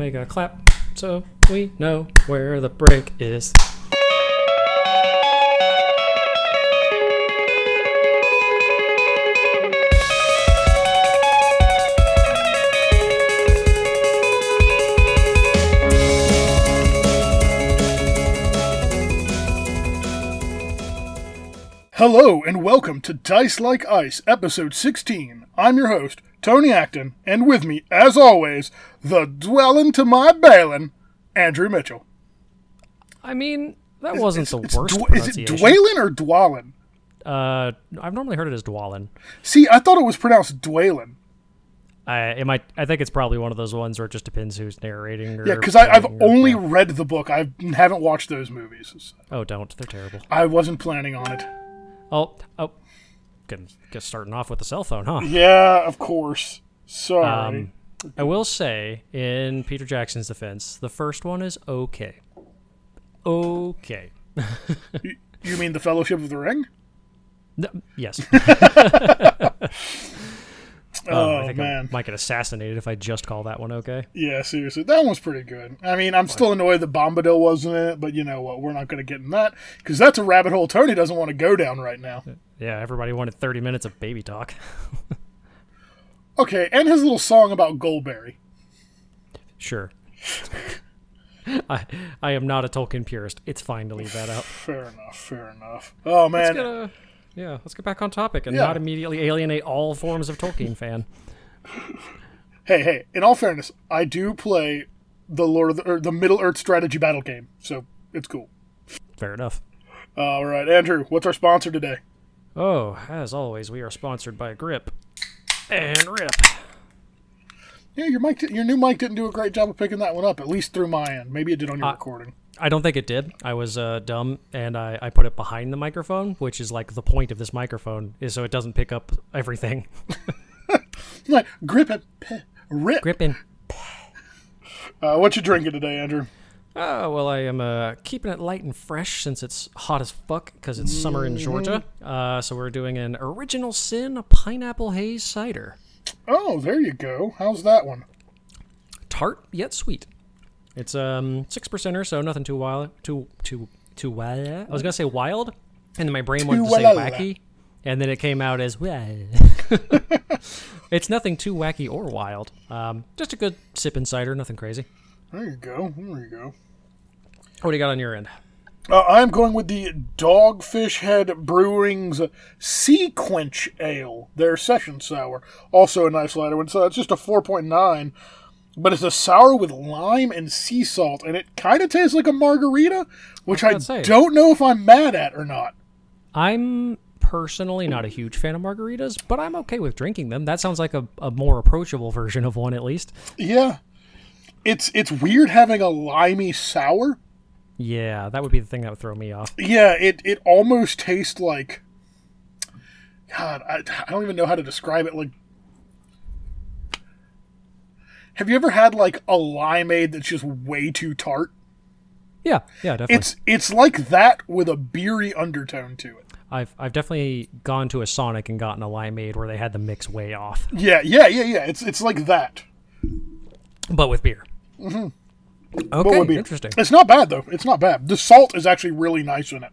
Make a clap so we know where the break is. Hello and welcome to Dice Like Ice, episode 16. I'm your host, Tony Acton, and with me, as always, the Dwalin to my Balin, Andrew Mitchell. I mean, that wasn't the worst Dw- is it. Dwalin or Dwalin? Uh, I've normally heard it as Dwalin. See, I thought it was pronounced Dwalin. I it might. I think it's probably one of those ones where it just depends who's narrating. Or Yeah, because I've or- only yeah. read the book. I haven't watched those movies. Oh, don't! They're terrible. I wasn't planning on it. Oh, oh. Can just starting off with the cell phone, huh? Yeah, of course. Sorry. Um, I will say, in Peter Jackson's defense, the first one is okay. Okay. you, you mean the Fellowship of the Ring? No, yes. Oh, oh, I think man. I might get assassinated if I just call that one okay. Yeah, seriously, that one's pretty good. I mean, I'm still annoyed that Bombadil wasn't in it, but you know what? We're not going to get in that because that's a rabbit hole Tony doesn't want to go down right now. Yeah, everybody wanted 30 minutes of baby talk. Okay, and his little song about Goldberry. Sure. I I am not a Tolkien purist. It's fine to leave that out. Fair enough. Fair enough. Oh man, yeah, let's get back on topic and Yeah. not immediately alienate all forms of Tolkien fan. hey, hey. In all fairness, I do play the Lord of the, or the Middle Earth strategy battle game, so it's cool. Fair enough. All right, Andrew, what's our sponsor today? Oh, as always, we are sponsored by Grip and Rip. Yeah, your mic, your new mic didn't do a great job of picking that one up, at least through my end. Maybe it did on your Uh, recording. I don't think it did. I was uh, dumb and I, I put it behind the microphone, which is like the point of this microphone, is so it doesn't pick up everything. Like, grip it, rip. Grip and Uh, what you drinking today, Andrew? Oh, well, I am uh, keeping it light and fresh since it's hot as fuck because it's summer in Georgia. Uh, so we're doing an Original Sin pineapple haze cider. Oh, there you go. How's that one? Tart yet sweet. It's um six percent or so nothing too wild, too too too wild. I was gonna say wild, and then my brain wanted to say wacky, and then it came out as well. it's nothing too wacky or wild. Um, just a good sipping cider, nothing crazy. There you go. There you go. What do you got on your end? Uh, I'm going with the Dogfish Head Brewing's Sea Quench Ale, their session sour. Also a nice lighter one. So it's just a 4.9, but it's a sour with lime and sea salt, and it kind of tastes like a margarita, which I say. don't know if I'm mad at or not. I'm personally not a huge fan of margaritas, but I'm okay with drinking them. That sounds like a, a more approachable version of one, at least. Yeah. It's it's weird having a limey sour. Yeah, that would be the thing that would throw me off. Yeah, it, it almost tastes like. God, I, I don't even know how to describe it. Like, have you ever had like a limeade that's just way too tart? Yeah, yeah, definitely. It's it's like that with a beery undertone to it. I've I've definitely gone to a Sonic and gotten a limeade where they had the mix way off, Yeah, yeah, yeah, yeah. It's it's like that. but with beer. Mm-hmm. Okay, with beer. interesting. It's not bad though. It's not bad. The salt is actually really nice in it.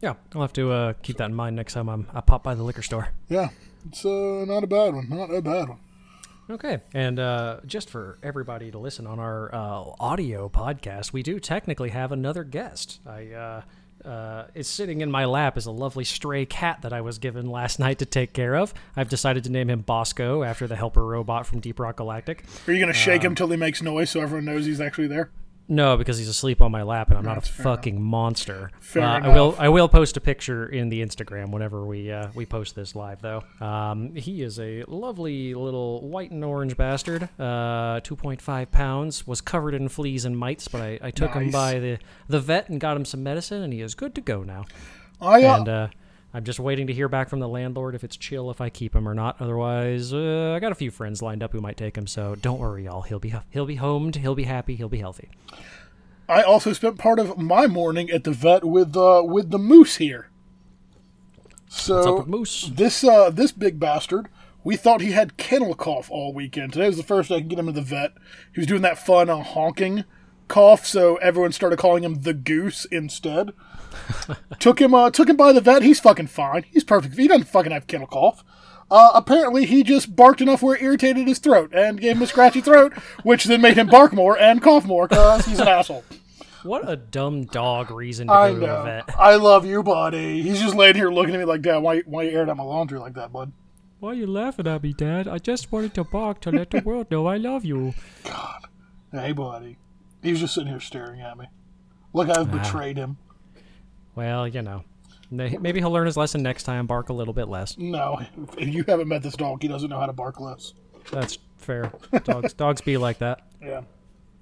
Yeah, I'll have to uh, keep that in mind next time I'm I pop by the liquor store. Yeah, it's uh, not a bad one. Not a bad one. Okay, and uh, just for everybody to listen on our uh, audio podcast, we do technically have another guest. I uh, uh, is sitting in my lap is a lovely stray cat that I was given last night to take care of. I've decided to name him Bosco after the helper robot from Deep Rock Galactic. Are you gonna shake Um, him till he makes noise so everyone knows he's actually there? No, because he's asleep on my lap, and I'm not a That's fucking monster. Fair uh, I will. I will post a picture in the Instagram whenever we uh, we post this live, though. Um, he is a lovely little white and orange bastard. Uh, 2.5 pounds. Was covered in fleas and mites, but I, I took him by the the vet and got him some medicine, and he is good to go now. I uh, And uh, I'm just waiting to hear back from the landlord if it's chill if I keep him or not. Otherwise, uh, I got a few friends lined up who might take him. So don't worry, y'all. He'll be he'll be homed. He'll be happy. He'll be healthy. I also spent part of my morning at the vet with uh, with the moose here. What's up So with Moose? this uh, this big bastard We thought he had kennel cough all weekend. Today was the first day I could get him to the vet. He was doing that fun uh, honking cough, so everyone started calling him the goose instead. took him, uh, took him by the vet. He's fucking fine. He's perfect. He doesn't fucking have kennel cough. Uh, apparently, he just barked enough where it irritated his throat and gave him a scratchy throat, which then made him bark more and cough more because he's an asshole. What a dumb dog reason to I go to a vet. I love you, buddy. He's just laying here looking at me like, Dad, why, why you aired out my laundry like that, bud? Why are you laughing at me, Dad? I just wanted to bark to let the world know I love you. God. Hey, buddy. He was just sitting here staring at me. Look, I've betrayed him. Well, you know. Maybe he'll learn his lesson next time, bark a little bit less. No, if you haven't met this dog, he doesn't know how to bark less. That's fair. Dogs dogs be like that. Yeah.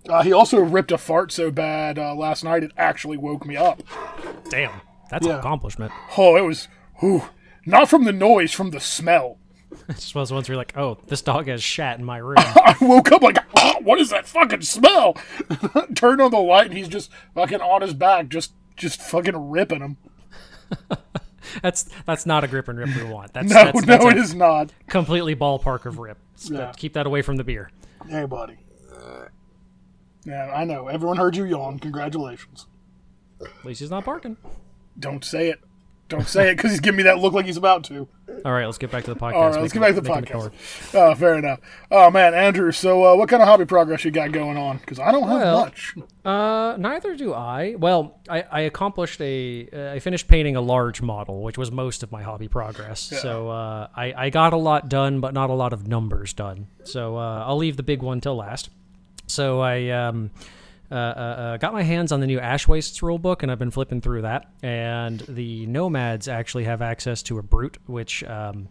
Uh, he also ripped a fart so bad uh, last night it actually woke me up. Damn. That's Yeah. an accomplishment. Oh, it was, whew, not from the noise, from the smell. It's just one of those ones where you're like, oh, this dog has shat in my room. I woke up like, "Ah, what is that fucking smell? Turned on the light and he's just fucking on his back, just just fucking ripping them. that's that's not a grip and rip we want. That's, No, that's, that's no, a it is not. completely ballpark of rip. Yeah. Keep that away from the beer. Hey, buddy. Yeah, I know. Everyone heard you yawn. Congratulations. At least he's not barking. Don't say it. Don't say it because he's giving me that look like he's about to. All right, let's get back to the podcast. All right, let's Make get back to the podcast. Oh, fair enough. Oh man, Andrew. So, uh, what kind of hobby progress you got going on? Because I don't have Well, much. Uh, neither do I. Well, I, I accomplished a. Uh, I finished painting a large model, which was most of my hobby progress. So uh, I I got a lot done, but not a lot of numbers done. So uh, I'll leave the big one till last. So I um. Uh, uh, uh, got my hands on the new Ash Wastes rulebook, and I've been flipping through that. And the Nomads actually have access to a brute, which um,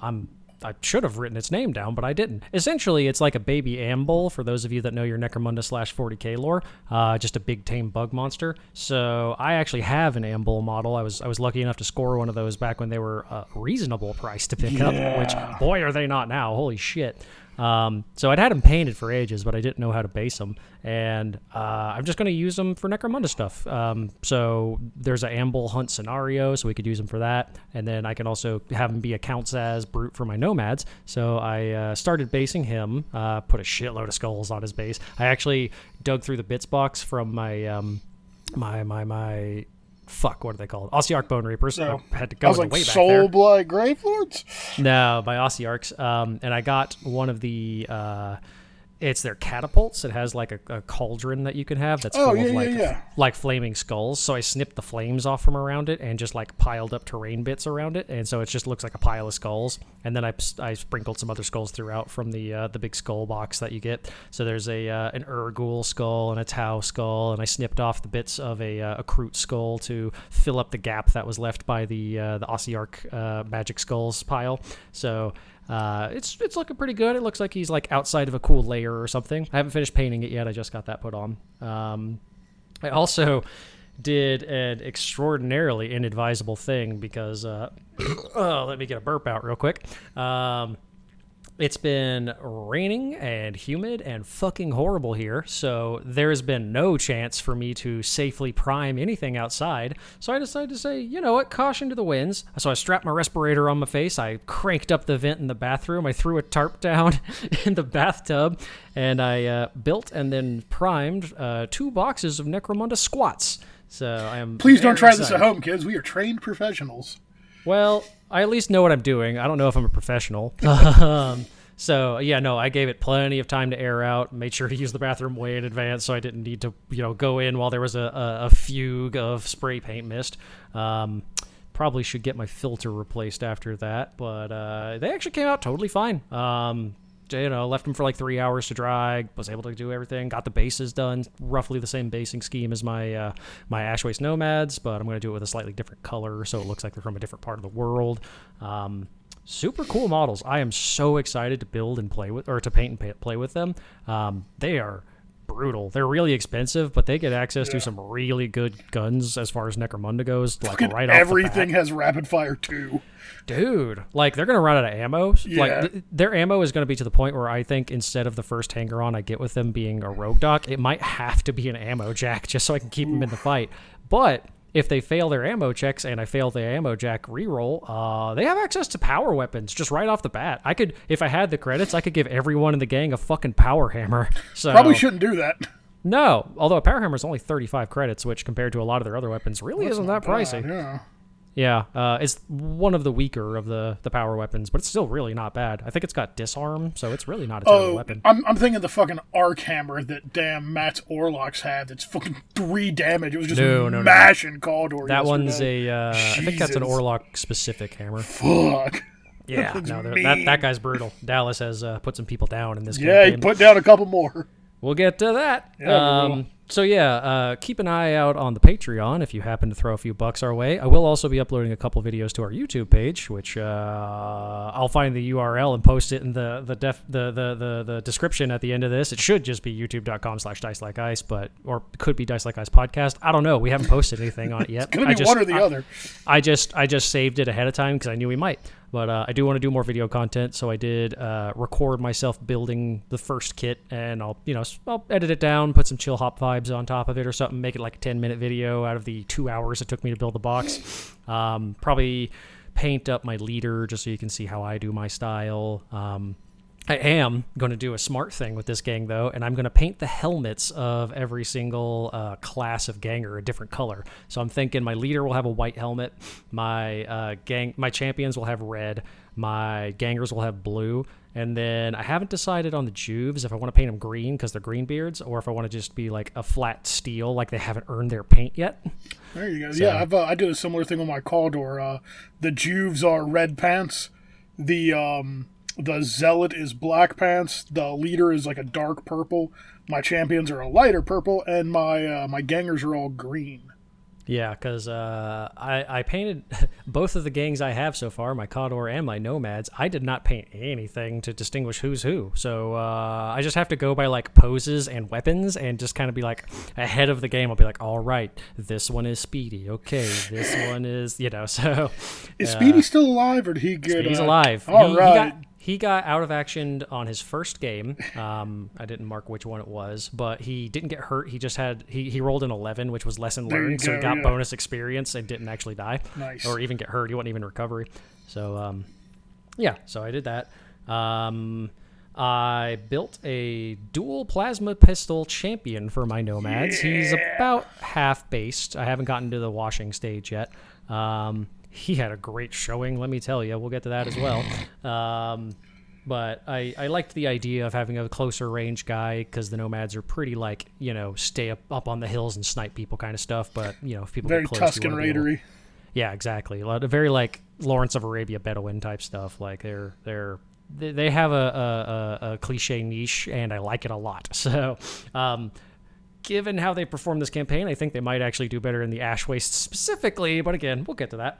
I'm I should have written its name down, but I didn't. Essentially, it's like a baby Ambull for those of you that know your Necromunda slash 40k lore. Uh, just a big tame bug monster. So I actually have an Ambull model. I was I was lucky enough to score one of those back when they were a reasonable price to pick up. Which boy are they not now? Holy shit. Um, so I'd had them painted for ages, but I didn't know how to base them, and uh, I'm just going to use them for Necromunda stuff. Um, so there's an Ambull hunt scenario, so we could use them for that, and then I can also have him be a counts as brute for my nomads. So I uh, started basing him, uh, put a shitload of skulls on his base. I actually dug through the bits box from my um, my my my. Fuck, what are they called? Ossiarch Bone Reapers. No. I had to I go was way like, back Soul there. Blood Grave Lords? No, by Ossiarchs. Um, and I got one of the. Uh, it's their catapults. It has like a, a cauldron that you can have that's Oh, full yeah, of like yeah, yeah. like flaming skulls. So I snipped the flames off from around it and just like piled up terrain bits around it, and so it just looks like a pile of skulls. And then I, I sprinkled some other skulls throughout from the uh, the big skull box that you get. So there's a uh, an Ur-Ghul skull and a Tau skull, and I snipped off the bits of a uh, a Kroot skull to fill up the gap that was left by the uh, the Ossiarch uh, magic skulls pile. So. Uh, it's it's looking pretty good. It looks like he's like outside of a cool layer or something. I haven't finished painting it yet. I just got that put on. Um, I also did an extraordinarily inadvisable thing because uh, oh, let me get a burp out real quick. Um, it's been raining and humid and fucking horrible here, so there has been no chance for me to safely prime anything outside. So I decided to say, you know what, caution to the winds. So I strapped my respirator on my face, I cranked up the vent in the bathroom, I threw a tarp down in the bathtub, and I uh, built and then primed uh, two boxes of Necromunda squats. So I am. Please don't try this at home, kids. We are trained professionals. Well, I at least know what I'm doing. I don't know if I'm a professional. um, so yeah, no, I gave it plenty of time to air out. Made sure to use the bathroom way in advance, so I didn't need to, you know, go in while there was a, a, a fugue of spray paint mist. Um, probably should get my filter replaced after that, but uh, they actually came out totally fine. Um, you know, left them for like three hours to dry. Was able to do everything. Got the bases done, roughly the same basing scheme as my uh, my Ash Wastes Nomads, but I'm going to do it with a slightly different color, so it looks like they're from a different part of the world. Um, super cool models. I am so excited to build and play with, or to paint and pa- play with them. Um, they are brutal. They're really expensive, but they get access to some really good guns as far as Necromunda goes. Like Fucking right off everything has rapid fire too. dude like they're gonna run out of ammo Yeah. like th- their ammo is gonna be to the point where i think instead of the first hanger on i get with them being a rogue doc, it might have to be an ammo jack just so i can keep them in the fight but if they fail their ammo checks and I fail the ammo jack reroll, uh, they have access to power weapons just right off the bat. I could, if I had the credits, I could give everyone in the gang a fucking power hammer. So Probably shouldn't do that. no, although a power hammer is only 35 credits, which compared to a lot of their other weapons really isn't that pricey. Yeah. Yeah, uh, it's one of the weaker of the the power weapons, but it's still really not bad. I think it's got disarm, so it's really not a terrible Oh, weapon. I'm, I'm thinking the fucking arc hammer that damn Matt's Orlocks had. That's fucking three damage. It was just No, no, no. mashing Cawdor. That one's yesterday. a, uh, I think that's an Orlock specific hammer. fuck. Yeah, no, that that guy's brutal. Dallas has uh, put some people down in this game. Yeah, he put down a couple more. We'll get to that. Yeah, um, so yeah, uh, keep an eye out on the Patreon if you happen to throw a few bucks our way. I will also be uploading a couple videos to our YouTube page, which uh, I'll find the URL and post it in the the, def, the the the the description at the end of this. It should just be youtube.com/slash dice like ice, but or it could be dice like ice podcast. I don't know. We haven't posted anything on it yet. it's Gonna I be just- one or the I- other. I just I just saved it ahead of time because I knew we might. But uh, I do want to do more video content, so I did uh, record myself building the first kit, and I'll you know I'll edit it down, put some chill hop vibes on top of it or something, make it like a ten minute video out of the two hours it took me to build the box. Um, probably paint up my leader just so you can see how I do my style. Um, I am going to do a smart thing with this gang, though, and I'm going to paint the helmets of every single uh, class of ganger a different color. So I'm thinking my leader will have a white helmet, my uh, gang, my champions will have red, my gangers will have blue, and then I haven't decided on the juves if I want to paint them green because they're green beards, or if I want to just be like a flat steel, like they haven't earned their paint yet. There you go. Yeah, I've, uh, I did a similar thing with my Cawdor. Uh, the Juves are red pants. The um, the Zealot is black pants. The leader is like a dark purple. My champions are a lighter purple, and my uh, my gangers are all green. Yeah, because uh, I, I painted both of the gangs I have so far, my Cawdor and my Nomads. I did not paint anything to distinguish who's who. So uh, I just have to go by like poses and weapons and just kind of be like ahead of the game. I'll be like, all right, this one is Speedy. Okay, this one is, you know, so. Is Speedy still alive, or did he get? He's uh, alive. All he, right. he got he got out of action on his first game. Um, I didn't mark which one it was, but he didn't get hurt. He just had he, he rolled an eleven, which was lesson There learned, so he got yeah. bonus experience and didn't actually die Nice. or even get hurt. He wasn't even recovery. So um, yeah, so I did that. Um, I built a dual plasma pistol champion for my nomads. He's about half based. I haven't gotten to the washing stage yet. Um, he had a great showing, let me tell you. We'll get to that as well. Um, but I, I liked the idea of having a closer range guy because the nomads are pretty like you know stay up, up on the hills and snipe people kind of stuff. But you know if people very get close, Tusken you wanna be able- Raidery. yeah, exactly. A lot of very like Lawrence of Arabia Bedouin type stuff. Like they're they're they they have a, a, a, a cliche niche, and I like it a lot. So, um, given how they perform this campaign, I think they might actually do better in the Ash Waste specifically. But again, we'll get to that.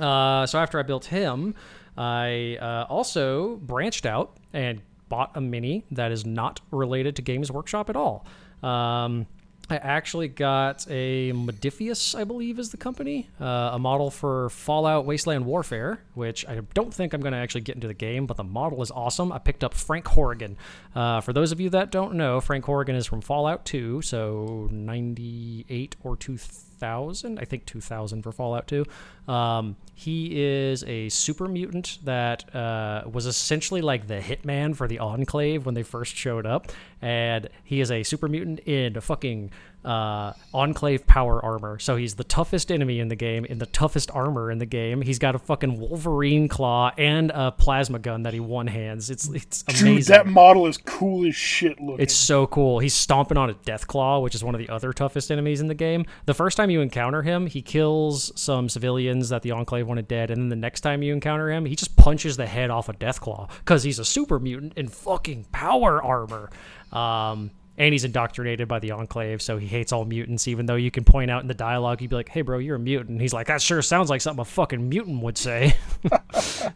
Uh, so after I built him, I uh, also branched out and bought a mini that is not related to Games Workshop at all. Um, I actually got a Modiphius, I believe is the company, uh, a model for Fallout Wasteland Warfare, which I don't think I'm going to actually get into the game, but the model is awesome. I picked up Frank Horrigan. Uh, for those of you that don't know, Frank Horrigan is from Fallout 2, so 98 or 2000, I think 2000 for Fallout 2. Um, he is a super mutant that uh, was essentially like the hitman for the Enclave when they first showed up, and he is a super mutant in fucking uh, Enclave power armor. So he's the toughest enemy in the game, in the toughest armor in the game. He's got a fucking Wolverine claw and a plasma gun that he one hands. It's it's amazing. Dude, that model is cool as shit looking. It's so cool. He's stomping on a death claw, which is one of the other toughest enemies in the game. The first time you encounter him, he kills some civilians that the Enclave wanted dead, and then the next time you encounter him, he just punches the head off a death claw because he's a super mutant in fucking power armor. Um, and he's indoctrinated by the Enclave, so he hates all mutants. Even though you can point out in the dialogue, you'd be like, "Hey, bro, you're a mutant." He's like, "That sure sounds like something a fucking mutant would say."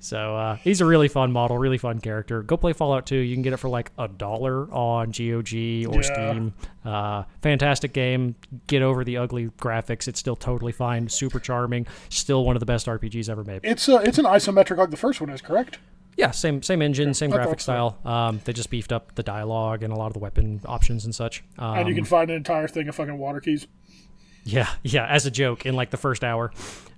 So uh, he's a really fun model, really fun character. Go play Fallout 2. You can get it for like a dollar on GOG or Yeah. Steam. Uh, fantastic game. Get over the ugly graphics. It's still totally fine. Super charming. Still one of the best RPGs ever made. It's uh, it's an isometric like the first one is, correct? Yeah, same same engine, same I graphic style. Um, they just beefed up the dialogue and a lot of the weapon options and such. Um, And you can find an entire thing of fucking water keys. Yeah, yeah, as a joke in like the first hour.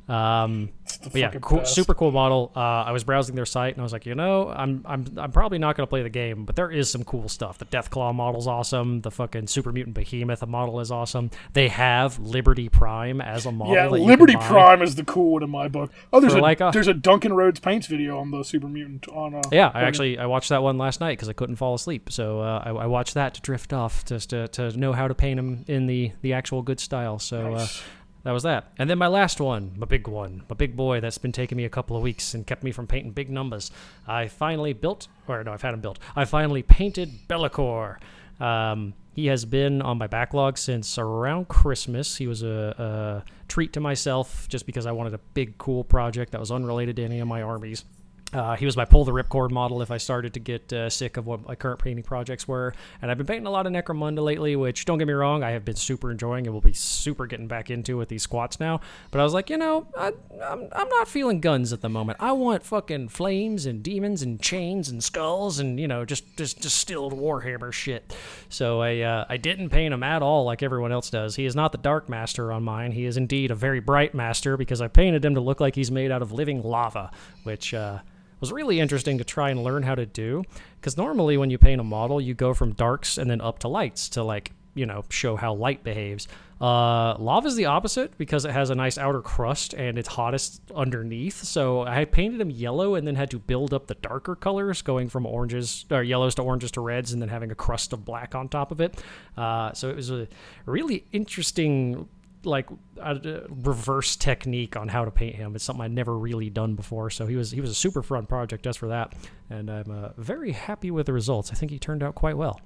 Um, but yeah, cool, super cool model. Uh, I was browsing their site and I was like, you know, I'm I'm I'm probably not gonna play the game, but there is some cool stuff. The Deathclaw model's awesome. The fucking Super Mutant Behemoth model is awesome. They have Liberty Prime as a model. Yeah, Liberty. Prime is the cool one in my book. Oh, there's a like a- there's a Duncan Rhodes paints video on the Super Mutant on. Uh, Yeah, I actually I watched that one last night because I couldn't fall asleep. So uh, I, I watched that to drift off, just to, to know how to paint him in the the actual good style. So uh, Nice. That was that. And then my last one, my big one, my big boy that's been taking me a couple of weeks and kept me from painting big numbers. I finally built, or no, I've had him built. I finally painted Be'lakor. Um, he has been on my backlog since around Christmas. He was a, a treat to myself just because I wanted a big, cool project that was unrelated to any of my armies. Uh, he was my pull the ripcord model if I started to get uh, sick of what my current painting projects were. And I've been painting a lot of Necromunda lately, which don't get me wrong, I have been super enjoying and will be super getting back into with these squats now. But I was like, you know, I, I'm, I'm not feeling guns at the moment. I want fucking flames and demons and chains and skulls and, you know, just, just distilled Warhammer shit. So I, uh, I didn't paint him at all like everyone else does. He is not the Dark Master on mine. He is indeed a very bright master because I painted him to look like he's made out of living lava, which, uh, was really interesting to try and learn how to do. Because normally when you paint a model you go from darks and then up to lights to like you know show how light behaves. Uh lava is the opposite because it has a nice outer crust and it's hottest underneath. So i painted him yellow and then had to build up the darker colors going from oranges or yellows to oranges to reds and then having a crust of black on top of it. Uh, so it was a really interesting like a reverse technique on how to paint him. It's something I'd never really done before. So he was he was a super fun project just for that, and I'm uh, very happy with the results. I think he turned out quite well.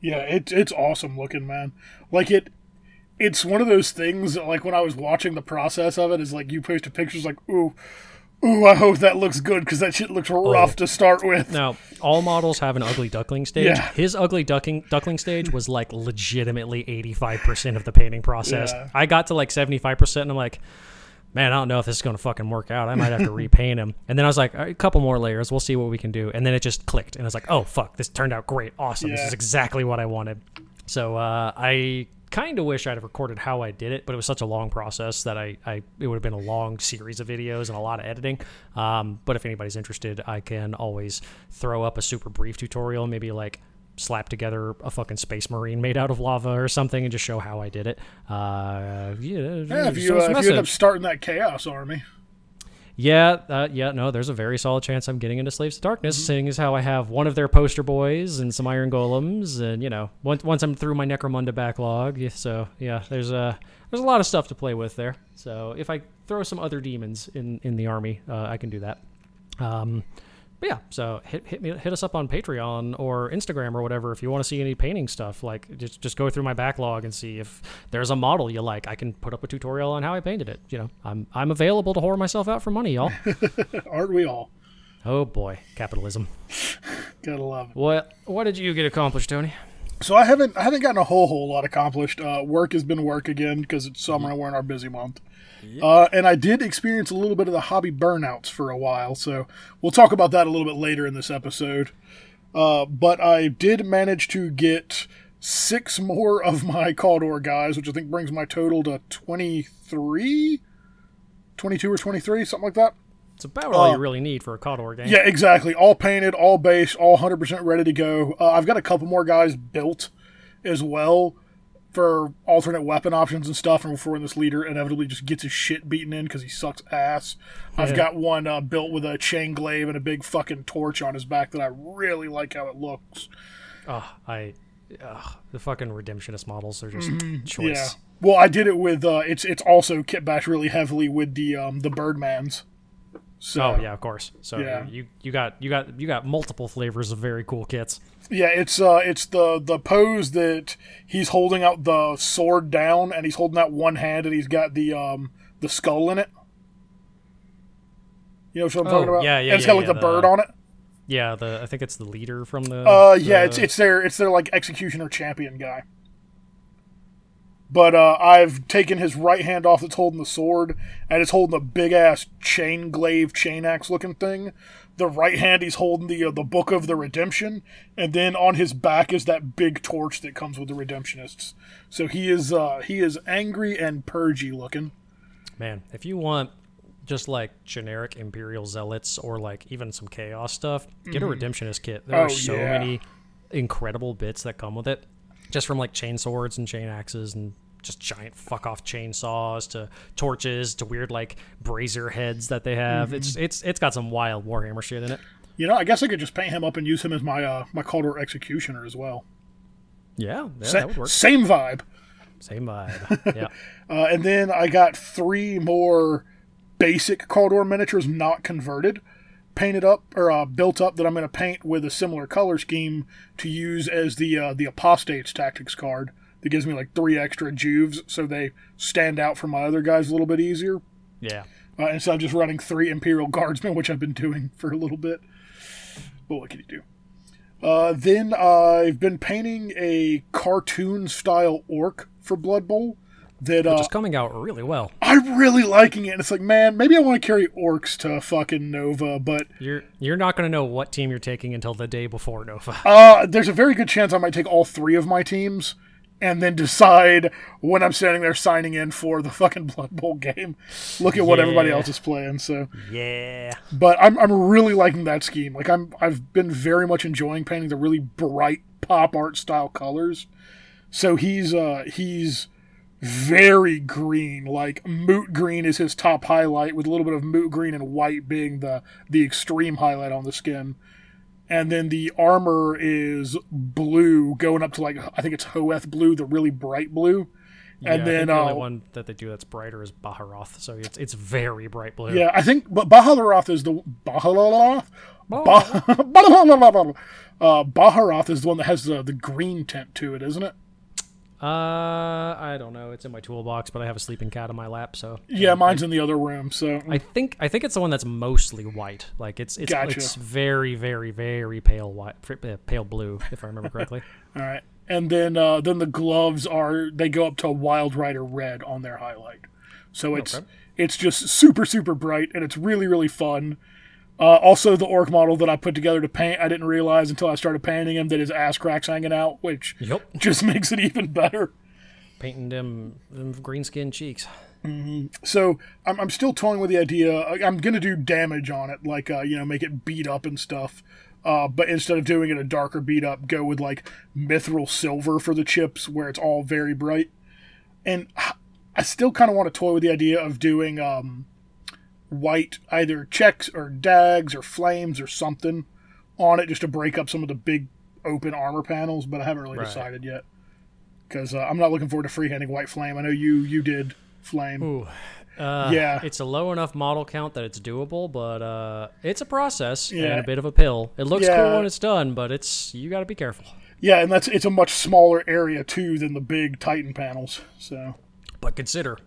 Yeah, it's it's awesome looking, man. Like it, it's one of those things. Like when I was watching the process of it, is like you posted pictures, like ooh, ooh, I hope that looks good because that shit looks rough to start with. Now, all models have an ugly duckling stage. Yeah. His ugly duckling duckling stage was like legitimately 85% of the painting process. Yeah. I got to like 75% and I'm like, man, I don't know if this is going to fucking work out. I might have to repaint him. And then I was like, right, a couple more layers. We'll see what we can do. And then it just clicked. And I was like, oh, fuck, this turned out great. Awesome. This is exactly what I wanted. So uh, I kind of wish I'd have recorded how I did it, but it was such a long process that I, I it would have been a long series of videos and a lot of editing. Um, but if anybody's interested, I can always throw up a super brief tutorial, maybe like slap together a fucking space marine made out of lava or something and just show how I did it. Uh, yeah, Yeah, if you uh, if you end up starting that chaos army, Yeah, uh, yeah, no, there's a very solid chance I'm getting into Slaves of Darkness, Mm-hmm. seeing as how I have one of their poster boys and some Iron Golems, and you know, once once I'm through my Necromunda backlog, so yeah, there's a there's a lot of stuff to play with there. So if I throw some other demons in in the army, uh, I can do that. Um, but yeah, so hit hit me hit us up on Patreon or Instagram or whatever if you want to see any painting stuff. Like just just go through my backlog and see if there's a model you like. I can put up a tutorial on how I painted it. You know, I'm I'm available to whore myself out for money, y'all. aren't we all? oh boy, capitalism. Gotta love it. What what did you get accomplished, Tony? So I haven't I haven't gotten a whole whole lot accomplished. Uh, work has been work again because it's summer and we're in our busy month. Uh, and I did experience a little bit of the hobby burnouts for a while, so we'll talk about that a little bit later in this episode. Uh, but I did manage to get six more of my Cawdor guys, which I think brings my total to 23? 22 or 23, something like that. It's about all Uh, you really need for a Cawdor game. Yeah, exactly. All painted, all base, all 100% ready to go. Uh, I've got a couple more guys built as well for alternate weapon options and stuff, and before this leader inevitably just gets his shit beaten in because he sucks ass. I've got one uh, built with a chain glaive and a big fucking torch on his back that I really like how it looks. Oh, I. Ugh, the fucking redemptionist models are just Yeah. choice. Well, I did it with uh, it's it's also kit bashed really heavily with the um the Birdmans. So Oh yeah, of course. So Yeah. you you got you got you got multiple flavors of very cool kits. Yeah, it's uh, it's the the pose that he's holding out the sword down, and he's holding out one hand, and he's got the um the skull in it. You know what I'm Oh, talking about? yeah, yeah, And it's yeah, got like yeah, the bird on it. Yeah, the I think it's the leader from the. Uh, yeah, the- it's it's their it's their like executioner champion guy. But uh, I've taken his right hand off that's holding the sword, and it's holding a big ass chain glaive chain axe looking thing the right hand he's holding the uh, the book of the redemption, and then on his back is that big torch that comes with the redemptionists. So he is uh, he is angry and purgy looking. Man, if you want just like generic Imperial Zealots or like even some Chaos stuff, get a Redemptionist kit. There Oh, are so yeah. many incredible bits that come with it, just from like chain swords and chain axes and just giant fuck off chainsaws to torches to weird like brazier heads that they have. It's it's it's got some wild Warhammer shit in it. You know, I guess I could just paint him up and use him as my uh, my Cawdor executioner as well. Yeah, yeah Sa- that would work. Same vibe. Same vibe. yeah. Uh, and then I got three more basic Cawdor miniatures not converted, painted up or uh, built up that I'm going to paint with a similar color scheme to use as the uh, the Apostates Tactics card. That gives me like three extra juves, so they stand out from my other guys a little bit easier. Yeah. Uh, instead of just running three Imperial Guardsmen, which I've been doing for a little bit. But what can you do? Uh, then I've been painting a cartoon style orc for Blood Bowl. That uh, Just coming out really well. I'm really liking it. And it's like, man, maybe I want to carry orcs to fucking Nova, but You're you're not going to know what team you're taking until the day before Nova. uh, there's a very good chance I might take all three of my teams and then decide when I'm standing there signing in for the fucking Blood Bowl game. Look at what everybody else is playing. So, yeah. but I'm I'm really liking that scheme. Like I'm I've been very much enjoying painting the really bright pop art style colors. So he's uh he's very green. Like moot green is his top highlight, with a little bit of moot green and white being the the extreme highlight on the skin. And then the armor is blue, going up to like I think it's Hoeth blue, the really bright blue. Yeah, and then the only uh, one that they do that's brighter is Baharroth, so it's it's very bright blue. yeah, I think but Baharroth is the Baharroth. Bah- uh, Baharroth is the one that has the, the green tint to it, isn't it? Uh, I don't know. It's in my toolbox, but I have a sleeping cat on my lap, so Yeah, mine's in the other room. So I think I think it's the one that's mostly white. Like it's it's Gotcha. it's very very very pale white, uh, pale blue, if I remember correctly. all right. And then uh, then the gloves are they go up to a Wild Rider red on their highlight. So it's Okay. it's just super super bright and it's really really fun. Uh, also, the orc model that I put together to paint, I didn't realize until I started painting him that his ass cracks hanging out, which yep, just makes it even better. painting them, them green skin cheeks. So I'm, I'm still toying with the idea. I'm gonna do damage on it, like uh, you know, make it beat up and stuff. Uh, but instead of doing it a darker beat up, go with like mithril silver for the chips, where it's all very bright. And I still kind of want to toy with the idea of doing um, white either checks or dags or flames or something on it, just to break up some of the big open armor panels. But I haven't really Right. decided yet because uh, I'm not looking forward to freehanding white flame. I know you you did flame. Ooh. Uh, Yeah. it's a low enough model count that it's doable, but uh, it's a process Yeah. and a bit of a pill. It looks Yeah. cool when it's done, but it's you got to be careful. Yeah, and that's it's a much smaller area too than the big Titan panels. So But consider,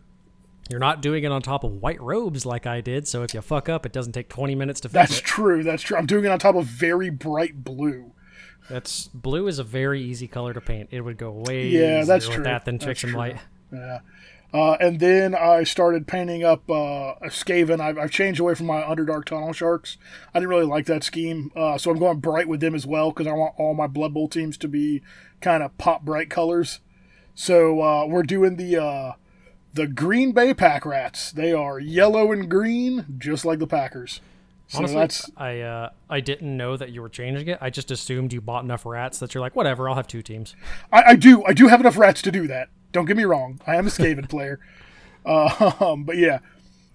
you're not doing it on top of white robes like I did, so if you fuck up, it doesn't take 20 minutes to fix that's it. true. That's true. I'm doing it on top of very bright blue. That's blue is a very easy color to paint. It would go way Yeah, easier that's with true. that than fixing true. white. Yeah. Uh, and then I started painting up uh, a Skaven. I've, I've changed away from my Underdark Tunnel Sharks. I didn't really like that scheme, uh, so I'm going bright with them as well because I want all my Blood Bowl teams to be kind of pop bright colors. So uh, we're doing the uh, the Green Bay Pack Rats. They are yellow and green, just like the Packers. So Honestly, that's I uh, I didn't know that you were changing it. I just assumed you bought enough rats that you're like, whatever, I'll have two teams. I, I do. I do have enough rats to do that. Don't get me wrong. I am a Skaven player. Um, but yeah.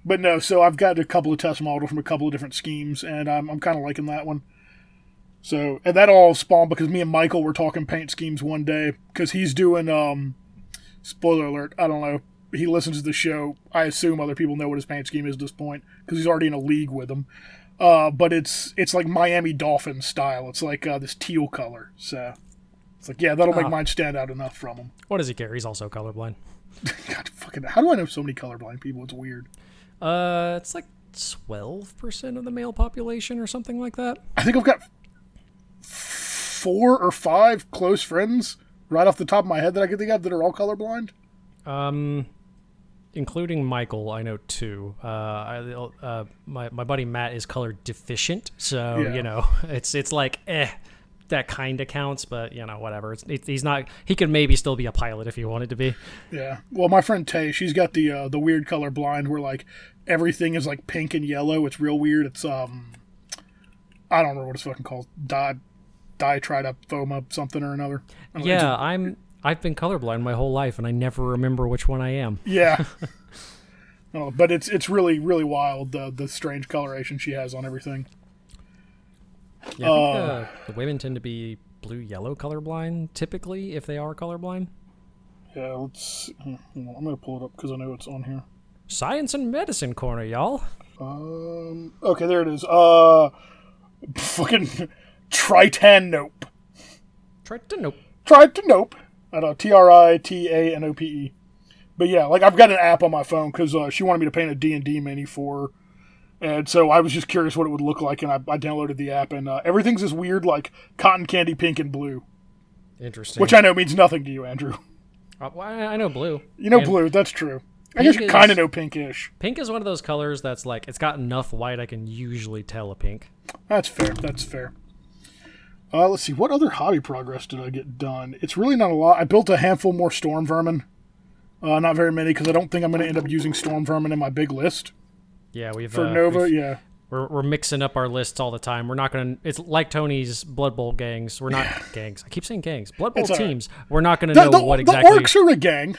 But no, so I've got a couple of test models from a couple of different schemes, and I'm, I'm kind of liking that one. So, and that all spawned because me and Michael were talking paint schemes one day because he's doing, um, spoiler alert, I don't know. He listens to the show. I assume other people know what his paint scheme is at this point because he's already in a league with them. Uh, but it's it's like Miami Dolphins style. It's like uh, this teal color. So it's like, yeah, that'll make Ah. mine stand out enough from him. What does he care? He's also colorblind. God, fucking, how do I know so many colorblind people? It's weird. Uh, it's like 12% of the male population or something like that. I think I've got four or five close friends right off the top of my head that I can think of that are all colorblind. Um, including Michael, I know two. Uh, I, uh, my my buddy Matt is color deficient, so Yeah. you know it's it's like eh, that kind of counts, but you know whatever. It's, it, he's not. He could maybe still be a pilot if he wanted to be. Yeah. Well, my friend Tay, she's got the uh, the weird color blind where like everything is like pink and yellow. It's real weird. It's um, I don't remember what it's fucking called. Di ditridophtoma something or another. I don't know, Yeah, I'm. I've been colorblind my whole life, and I never remember which one I am. Yeah. oh, but it's it's really really wild the the strange coloration she has on everything. Yeah, I think uh, the women tend to be blue yellow colorblind typically if they are colorblind. Yeah, let's. on, I'm gonna pull it up because I know it's on here. Science and medicine corner, y'all. Um. Okay, there it is. Uh, fucking tritanope. Try to nope. Tritanope. I don't know. T R I T A N O P E. But yeah, like I've got an app on my phone because uh, she wanted me to paint a D and D mini for, her. and so I was just curious what it would look like, and I, I downloaded the app, and uh, everything's this weird like cotton candy pink and blue, Interesting. which I know means nothing to you, Andrew. Uh, well, I I know blue. You know And blue, that's true. I guess you kind of know pinkish. Pink is one of those colors that's like it's got enough white I can usually tell a pink. That's fair. That's fair. Uh, let's see. What other hobby progress did I get done? It's really not a lot. I built a handful more storm vermin. Uh, not very many because I don't think I'm going to end up using storm vermin in my big list Yeah, we've for uh, Nova. we've- Yeah, We're, we're mixing up our lists all the time. We're not gonna. It's like Tony's Blood Bowl gangs. We're not gangs. I keep saying gangs. Blood Bowl It's all right. teams. We're not gonna know the, what exactly. the orcs are a gang.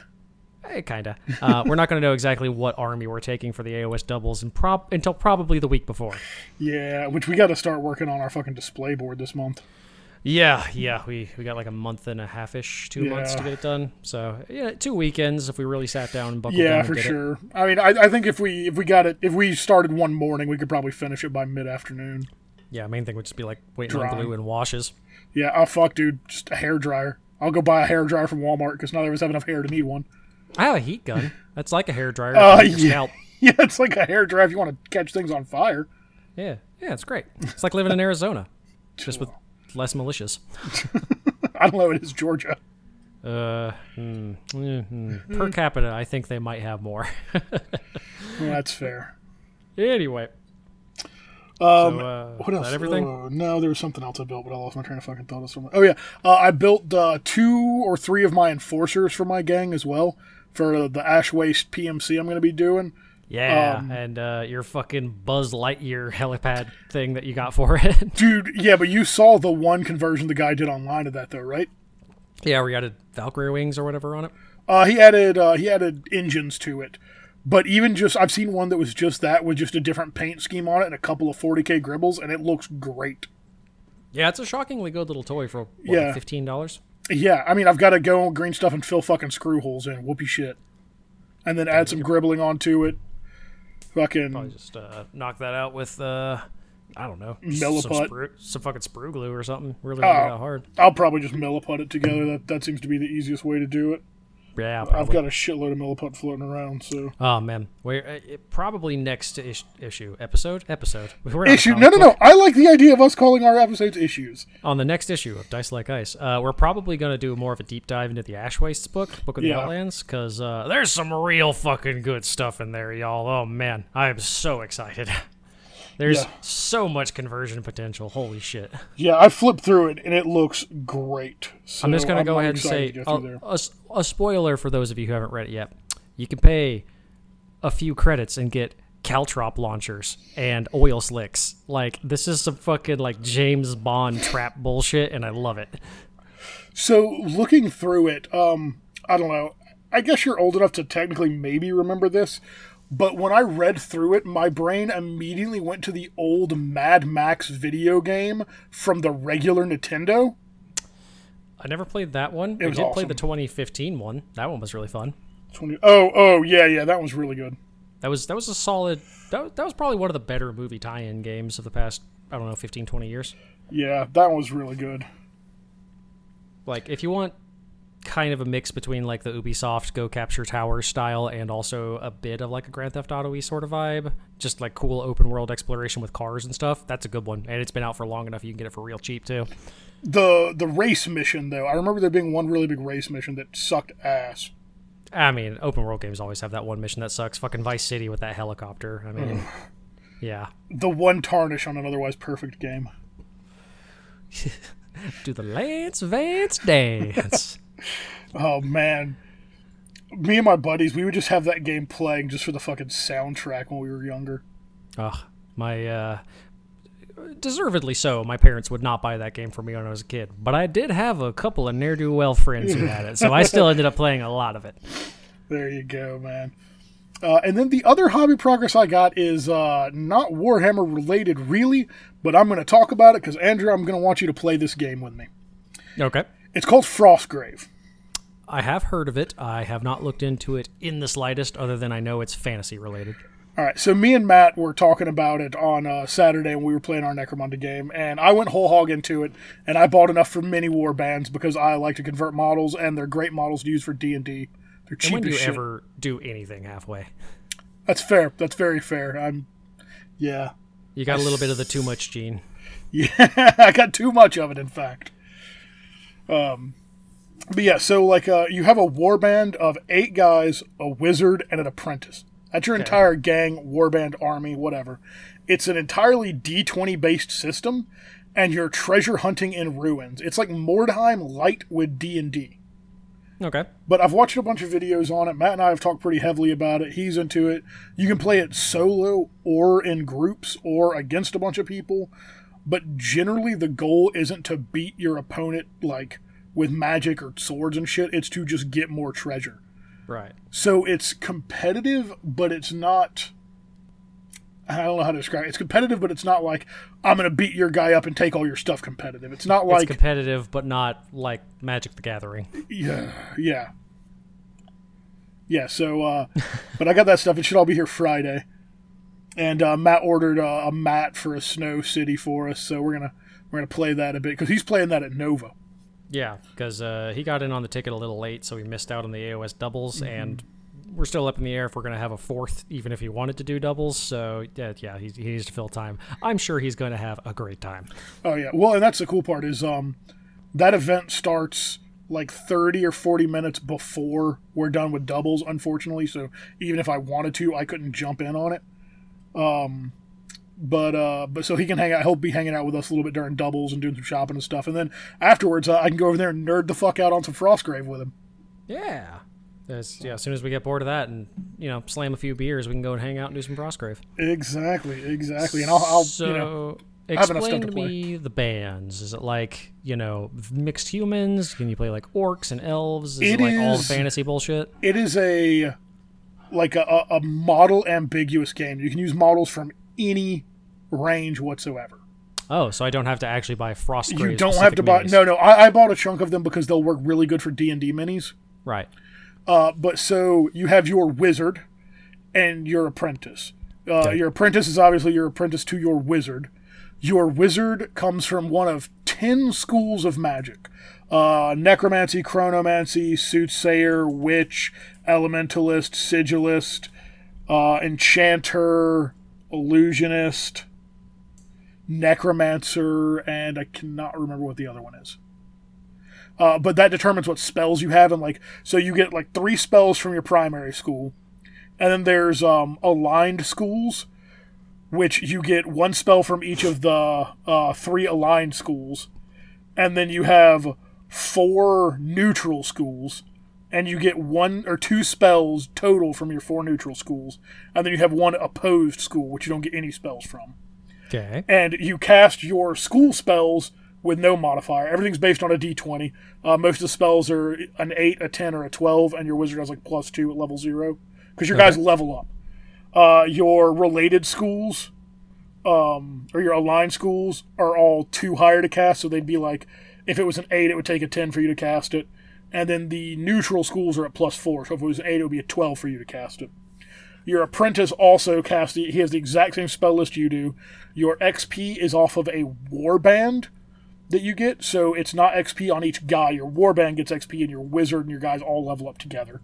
Eh, kinda. Uh, we're not gonna know exactly what army we're taking for the AOS doubles and prob- until probably the week before. Yeah, which we got to start working on our fucking display board this month. Yeah, yeah. We we got like a month and a half ish, two months to get it done. So yeah, two weekends if we really sat down and buckled Yeah, down for and did it. sure. I mean, I, I think if we if we got it if we started one morning, we could probably finish it by mid afternoon. Yeah, main thing would just be like waiting Drying. on glue and washes. Yeah, oh fuck, dude, just a hair dryer. I'll go buy a hair dryer from Walmart because neither of us have enough hair to need one. I have a heat gun. That's like a hair dryer. Uh, yeah. Yeah, it's like a hair dryer if you want to catch things on fire. Yeah, yeah, it's great. It's like living in Arizona, just with less malicious. I don't know. It is Georgia. Uh, hmm, mm, mm. per capita, I think they might have more. Well, that's fair. anyway, Um, so, uh, what is else? that everything? Uh, no, there was something else I built, but I lost my train of fucking thought. Somewhere. Oh yeah, uh, I built uh, two or three of my enforcers for my gang as well for the Ash Waste PMC I'm going to be doing. Yeah, um, and uh, your fucking Buzz Lightyear helipad thing that you got for it. Dude, yeah, but you saw the one conversion the guy did online of that though, right? yeah, we added Valkyrie wings or whatever on it. Uh, he added uh, he added engines to it, but even just I've seen one that was just that with just a different paint scheme on it and a couple of 40k gribbles, and it looks great. Yeah, it's a shockingly good little toy for what, Yeah. fifteen dollars. Yeah, I mean I've got to go on green stuff and fill fucking screw holes in, whoopee shit, and then add some gribbling onto it. Probably Fucking just uh, knock that out with uh, I don't know, some, sprue, some fucking sprue glue or something. Really, Oh. not that hard. I'll probably just milliput it together. That that seems to be the easiest way to do it. Yeah, I've got a shitload of milliput floating around, so Oh man, we're uh, it, probably next ish, issue episode episode. We're issue. No, no, no. I like the idea of us calling our episodes issues. On the next issue of Dice Like Ice, uh, we're probably going to do more of a deep dive into the Ash Wastes book, Book of the Yeah. Outlands, because uh, there's some real fucking good stuff in there, y'all. Oh man, I am so excited. There's Yeah. so much conversion potential. Holy shit! Yeah, I flipped through it and it looks great. So I'm just going to go ahead and say go a, a a spoiler for those of you who haven't read it yet. You can pay a few credits and get caltrop launchers and oil slicks. Like this is some fucking like James Bond trap bullshit, and I love it. So looking through it, um, I don't know. I guess you're old enough to technically maybe remember this, but when I read through it, my brain immediately went to the old Mad Max video game from the regular Nintendo. I never played that one. I was did play the awesome. 2015 one. That one was really fun. 20, oh, oh, yeah, yeah, that was really good. That was that was a solid. That, that was probably one of the better movie tie-in games of the past. I don't know, 15, 20 years. Yeah, that one was really good. Like if you want kind of a mix between like the Ubisoft Go Capture Tower style and also a bit of like a Grand Theft Auto-y sort of vibe, just like cool open world exploration with cars and stuff. That's a good one, and it's been out for long enough you can get it for real cheap too. The the race mission though, I remember there being one really big race mission that sucked ass. I mean, open world games always have that one mission that sucks. Fucking Vice City with that helicopter. I mean, yeah. The one tarnish on an otherwise perfect game. Do the Lance Vance dance. Oh man. Me and my buddies, we would just have that game playing just for the fucking soundtrack when we were younger. Ugh, my uh, deservedly so. My parents would not buy that game for me when I was a kid, but I did have a couple of ne'er do well friends who had it, so I still ended up playing a lot of it. There you go, man. Uh, and then the other hobby progress I got is uh, not Warhammer related, really, but I'm going to talk about it because Andrew, I'm going to want you to play this game with me. Okay. It's called Frostgrave. I have heard of it. I have not looked into it in the slightest, other than I know it's fantasy related. All right, so me and Matt were talking about it on uh, Saturday when we were playing our Necromunda game, and I went whole hog into it, and I bought enough for mini war bands because I like to convert models, and they're great models to use for D and D. They're cheap And when do you shit. ever do anything halfway? That's fair. That's very fair. I'm, yeah, You got a little bit of the too much gene. yeah. I got too much of it, in fact. Um, but yeah, so like, uh, you have a war band of eight guys, a wizard, and an apprentice. That's your entire gang, warband, army, whatever. It's an entirely D20 based system, and you're treasure hunting in ruins. It's like Mordheim light with D and D. Okay. But I've watched a bunch of videos on it. Matt and I have talked pretty heavily about it. He's into it. You can play it solo or in groups or against a bunch of people. But generally, the goal isn't to beat your opponent like with magic or swords and shit. It's to just get more treasure. Right. So it's competitive, but it's not. I don't know how to describe it. It's competitive, but it's not like I'm going to beat your guy up and take all your stuff competitive. It's not It's like competitive, but not like Magic the Gathering. Yeah, yeah, yeah. So, uh, but I got that stuff. It should all be here Friday. And uh, Matt ordered uh, a mat for a snow city for us, so we're gonna we're gonna play that a bit because he's playing that at Nova. Yeah, because uh, he got in on the ticket a little late, so he missed out on the AOS doubles, and we're still up in the air if we're going to have a fourth, even if he wanted to do doubles. So yeah, yeah, he, he needs to fill time. I'm sure he's going to have a great time. Oh yeah, well, and that's the cool part is um, that event starts like 30 or 40 minutes before we're done with doubles, unfortunately. So even if I wanted to, I couldn't jump in on it. Um, but uh, but so he can hang out. He'll be hanging out with us a little bit during doubles and doing some shopping and stuff. And then afterwards, uh, I can go over there and nerd the fuck out on some Frostgrave with him. Yeah. As, yeah, as soon as we get bored of that and you know slam a few beers, we can go and hang out and do some Frostgrave. Exactly, exactly. And I'll, I'll so you know, explain to, to me the bands. Is it like you know mixed humans? Can you play like orcs and elves? Is it, It like all the fantasy bullshit? it is a like a a model ambiguous game. You can use models from any range whatsoever. Oh, so I don't have to actually buy Frostgrave. You don't have to buy. minis. No, no. I, I bought a chunk of them because they'll work really good for D and D minis. Right. Uh, but so you have your wizard and your apprentice. Uh. Your apprentice is obviously your apprentice to your wizard. Your wizard comes from one of ten schools of magic: uh, necromancy, chronomancy, soothsayer, witch, elementalist, sigilist, uh, enchanter, illusionist, necromancer, and I cannot remember what the other one is. Uh, but that determines what spells you have, and like so you get like three spells from your primary school, and then there's um, aligned schools, which you get one spell from each of the uh, three aligned schools, and then you have four neutral schools, and you get one or two spells total from your four neutral schools, and then you have one opposed school, which you don't get any spells from Okay. and you cast your school spells with no modifier. Everything's based on a d20. Uh, most of the spells are an 8, a 10, or a 12, and your wizard has like plus 2 at level 0. Because your guys level up. Uh, your related schools, um, or your aligned schools, are all too higher to cast, so they'd be like, if it was an 8, it would take a 10 for you to cast it. And then the neutral schools are at plus 4, so if it was an 8, it would be a 12 for you to cast it. Your apprentice also casts he has the exact same spell list you do. Your XP is off of a warband that you get, so it's not XP on each guy. Your warband gets XP, and your wizard and your guys all level up together.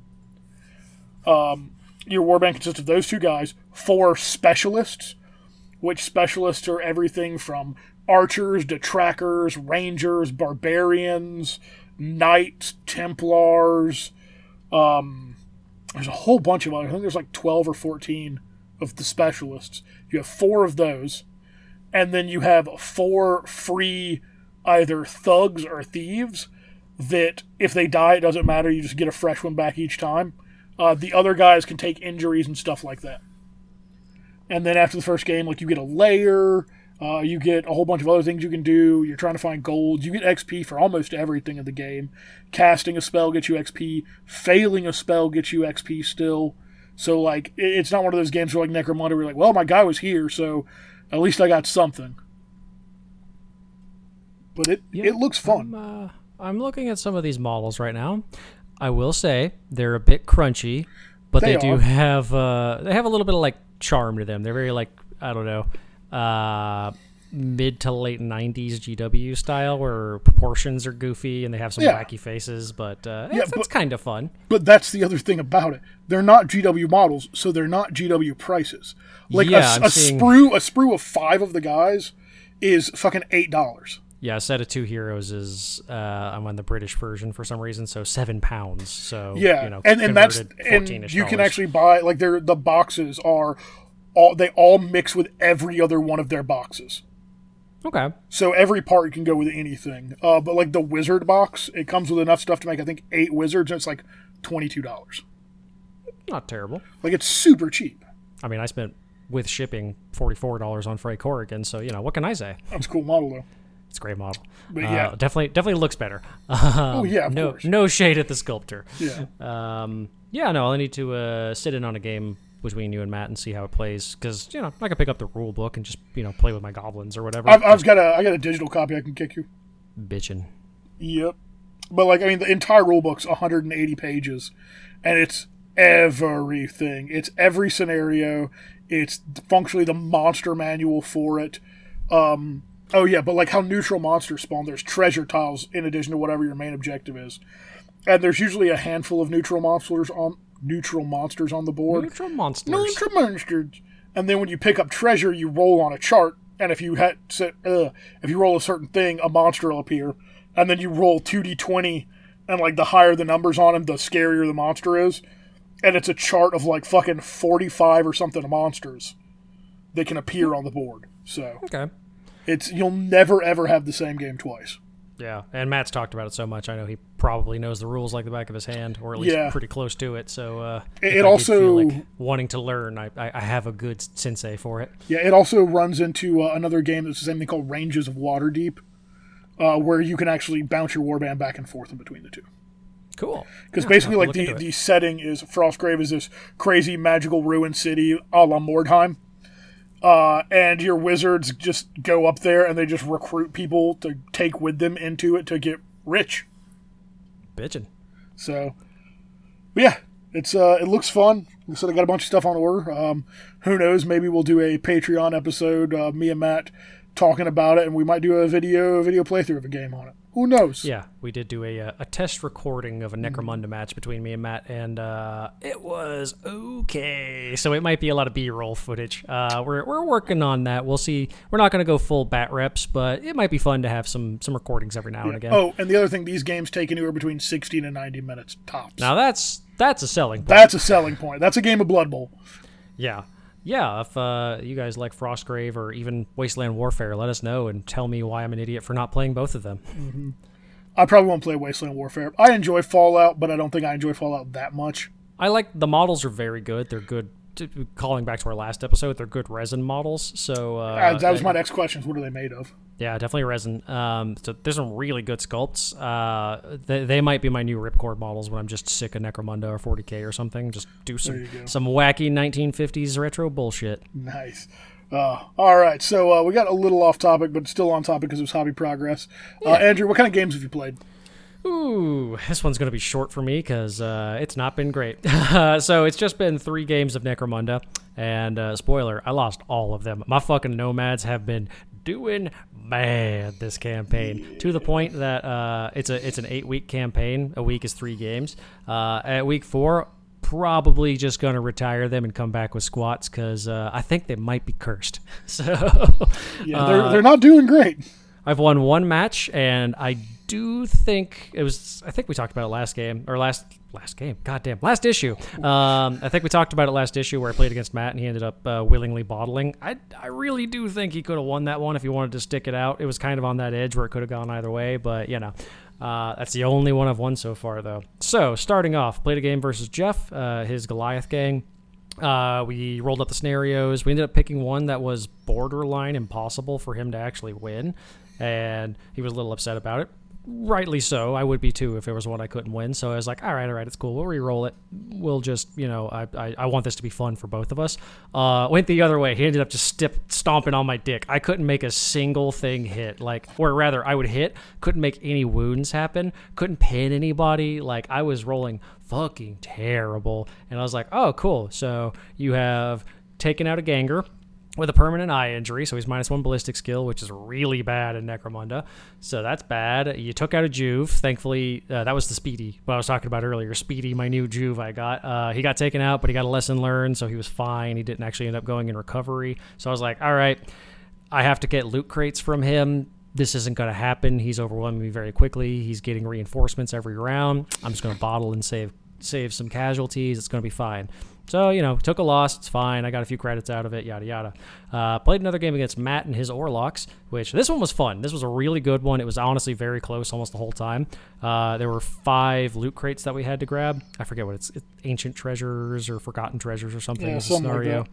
Um, your warband consists of those two guys, four specialists, which specialists are everything from archers to trackers, rangers, barbarians, knights, templars, um, there's a whole bunch of them. I think there's like 12 or 14 of the specialists. You have four of those, and then you have four free either thugs or thieves that if they die, it doesn't matter. You just get a fresh one back each time. Uh, the other guys can take injuries and stuff like that. And then after the first game, like you get a layer, uh, you get a whole bunch of other things you can do. You're trying to find gold. You get XP for almost everything in the game. Casting a spell gets you XP. Failing a spell gets you XP still. So like, it's not one of those games where like Necromunda, where you're like, well, my guy was here, so at least I got something. But it Yeah, it looks fun. I'm, uh, I'm looking at some of these models right now. I will say they're a bit crunchy, but they, They do have uh, they have a little bit of like charm to them. They're very like I don't know, uh, mid to late '90s GW style, where proportions are goofy and they have some Yeah. wacky faces. But uh, Yeah, it's, kind of fun. But that's the other thing about it. They're not GW models, so they're not GW prices. Like a Yeah, I'm a, seeing- sprue, a sprue of five of the guys is fucking eight dollars. Yeah, a set of two heroes is uh, I'm on the British version for some reason, so seven pounds. So Yeah, you know, and and that's and you can actually buy like they're the boxes are all they all mix with every other one of their boxes. okay. So every part can go with anything. Uh, but like the wizard box, it comes with enough stuff to make I think eight wizards. And it's like twenty two dollars. Not terrible. Like it's super cheap. I mean, I spent with shipping forty four dollars on Frey Corrigan, so you know what can I say? That's a cool model though. It's a great model. But Uh, yeah. definitely, definitely looks better. Oh yeah, no, course. no shade at the sculptor. Yeah. Um, yeah, no, I need to uh, sit in on a game between you and Matt and see how it plays because you know I can pick up the rule book and just you know play with my goblins or whatever. I've, I've got a I got a digital copy I can kick you. bitching. Yep. But like I mean the entire rule book's 180 pages and it's everything. It's every scenario. It's functionally the monster manual for it. Um oh yeah, but like how neutral monsters spawn, there's treasure tiles in addition to whatever your main objective is. And there's usually a handful of neutral monsters on neutral monsters on the board. Neutral monsters. Neutral monsters. And then when you pick up treasure, you roll on a chart, and if you had say, uh, if you roll a certain thing, a monster will appear, and then you roll two d twenty, and like the higher the numbers on them, the scarier the monster is, and it's a chart of like fucking forty five or something monsters that can appear on the board. So Okay. it's you'll never ever have the same game twice. Yeah, and Matt's talked about it so much. I know he probably knows the rules like the back of his hand, or at least Yeah. pretty close to it. So uh, It- it also- like wanting to learn. I, I, I have a good sensei for it. Yeah, it also runs into uh, another game that's the same thing called Rangers of Shadow Deep, uh, where you can actually bounce your warband back and forth in between the two. Cool. Because Yeah, basically, like the, the setting is Frostgrave is this crazy magical ruin city a la Mordheim. Uh, and your wizards just go up there and they just recruit people to take with them into it to get rich. bitching. So, but yeah, it's uh, it looks fun. Like I said, I got a bunch of stuff on order. Um, who knows? Maybe we'll do a Patreon episode, uh, me and Matt talking about it, and we might do a video a video playthrough of a game on it. Who knows? Yeah, we did do a uh, a test recording of a Mm-hmm. Necromunda match between me and Matt, and uh, it was okay. So it might be a lot of B-roll footage. Uh, we're we're working on that. We'll see. We're not going to go full bat reps, but it might be fun to have some some recordings every now and again. Oh, and the other thing, these games take anywhere between sixty and ninety minutes tops. Now that's that's a selling point. That's a selling point. That's a game of Blood Bowl. Yeah. Yeah, if uh, you guys like Frostgrave or even Wasteland Warfare, let us know and tell me why I'm an idiot for not playing both of them. I probably won't play Wasteland Warfare. I enjoy Fallout, but I don't think I enjoy Fallout that much. I like the models are very good. They're good. Calling back to our last episode, they're good resin models. So uh, Uh, that was my next question: What are they made of? yeah, definitely resin. Um, so there's some really good sculpts. Uh, they, they might be my new Ripcord models when I'm just sick of Necromunda or 40k or something. Just do some some wacky 1950s retro bullshit. Nice. Uh, all right, so uh, we got a little off topic, but still on topic because it was hobby progress. Uh, Andrew, what kind of games have you played? Ooh, this one's going to be short for me because uh, it's not been great. so it's just been three games of Necromunda, and uh, spoiler, I lost all of them. My fucking nomads have been doing bad this campaign to the point that uh, it's a it's an eight week campaign. A week is three games. Uh, at week four. Probably just gonna retire them and come back with squats because uh, I think they might be cursed. So Yeah, they're, they're not doing great. I've won one match, and I do think it was. I think we talked about it last game or last last game. Goddamn, last issue. Um, I think we talked about it last issue where I played against Matt and he ended up uh, willingly bottling. I I really do think he could have won that one if he wanted to stick it out. It was kind of on that edge where it could have gone either way, but you know. Uh, that's the only one I've won so far, though. So, starting off, played a game versus Jeff, uh, his Goliath gang. Uh, we rolled up the scenarios. We ended up picking one that was borderline impossible for him to actually win, and he was a little upset about it rightly so. I would be too if it was one I couldn't win. So I was like, all right, all right, it's cool. We'll re-roll it. We'll just, you know, I, I, I want this to be fun for both of us. Uh, went the other way. He ended up just stip, stomping on my dick. I couldn't make a single thing hit. Like, or rather, I would hit, couldn't make any wounds happen, couldn't pin anybody. Like, I was rolling fucking terrible. And I was like, oh, cool. So you have taken out a ganger with a permanent eye injury, so he's minus one ballistic skill, which is really bad in Necromunda. So that's bad. You took out a Juve. Thankfully, uh, that was the Speedy, what I was talking about earlier. Speedy, my new Juve I got. Uh, he got taken out, but he got a lesson learned, so he was fine. He didn't actually end up going in recovery. So I was like, all right, I have to get loot crates from him. This isn't going to happen. He's overwhelming me very quickly. He's getting reinforcements every round. I'm just going to bottle and save save some casualties. It's going to be fine. So, you know, took a loss. It's fine. I got a few credits out of it, yada, yada. Uh, played another game against Matt and his Orlocks, which this one was fun. This was a really good one. It was honestly very close almost the whole time. Uh, there were five loot crates that we had to grab. I forget what it's, ancient treasures or forgotten treasures or something. Yeah, scenario. like.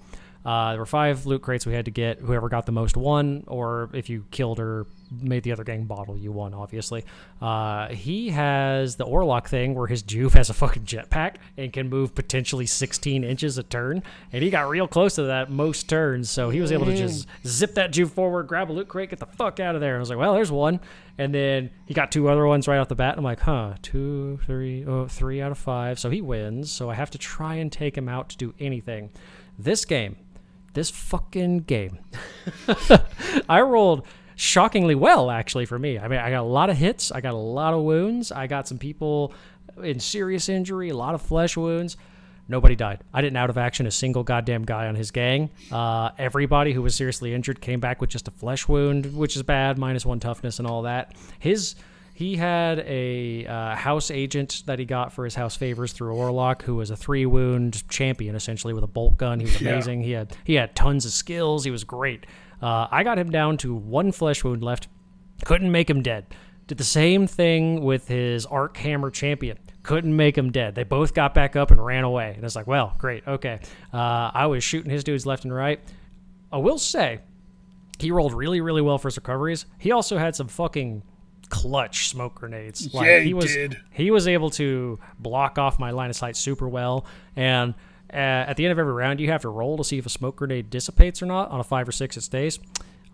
Uh, there were five loot crates we had to get. Whoever got the most won, or if you killed or made the other gang bottle, you won, obviously. Uh, he has the Orlock thing where his Juve has a fucking jetpack and can move potentially 16 inches a turn. And he got real close to that most turns, so he was able to just zip that Juve forward, grab a loot crate, get the fuck out of there. And I was like, well, there's one. And then he got two other ones right off the bat. And I'm like, huh, two, three, oh, three out of five. So he wins. So I have to try and take him out to do anything. This game, this fucking game. I rolled shockingly well, actually, for me. I mean, I got a lot of hits, I got a lot of wounds, I got some people in serious injury, a lot of flesh wounds. Nobody died. I didn't out of action a single goddamn guy on his gang. Uh, everybody who was seriously injured came back with just a flesh wound, which is bad, minus one toughness and all that. His he had a uh, house agent that he got for his house favors through Orlock, who was a three wound champion essentially with a bolt gun. He was Yeah. amazing. He had he had tons of skills. He was great. Uh, I got him down to one flesh wound left. Couldn't make him dead. Did the same thing with his Arc Hammer champion. Couldn't make him dead. They both got back up and ran away. And it's like, well, great, okay. Uh, I was shooting his dudes left and right. I will say, he rolled really, really well for his recoveries. He also had some fucking clutch smoke grenades. Yeah, he was did. he was able to block off my line of sight super well. And uh, at the end of every round, you have to roll to see if a smoke grenade dissipates or not. On a five or six, it stays.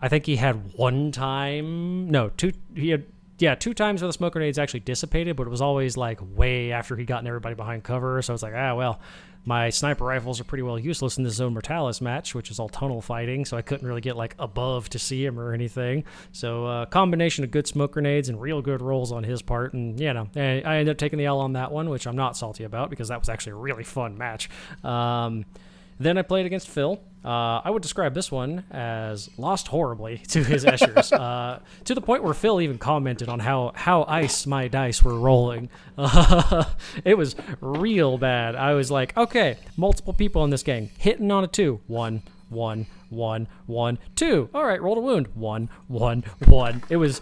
I think he had one time, no, two. He had yeah, two times where the smoke grenades actually dissipated, but it was always like way after he gotten everybody behind cover. So it's like, ah, well, my sniper rifles are pretty well useless in this Zone Mortalis match, which is all tunnel fighting, so I couldn't really get like above to see him or anything. So uh, combination of good smoke grenades and real good rolls on his part, and you know, I ended up taking the L on that one, which I'm not salty about because that was actually a really fun match. Um, then I played against Phil. Uh, I would describe this one as lost horribly to his Eschers, uh, to the point where Phil even commented on how how ice my dice were rolling. it was real bad. I was like, okay, multiple people in this gang hitting on a two, one, one, one, one, two. All right, rolled a wound, one, one, one. It was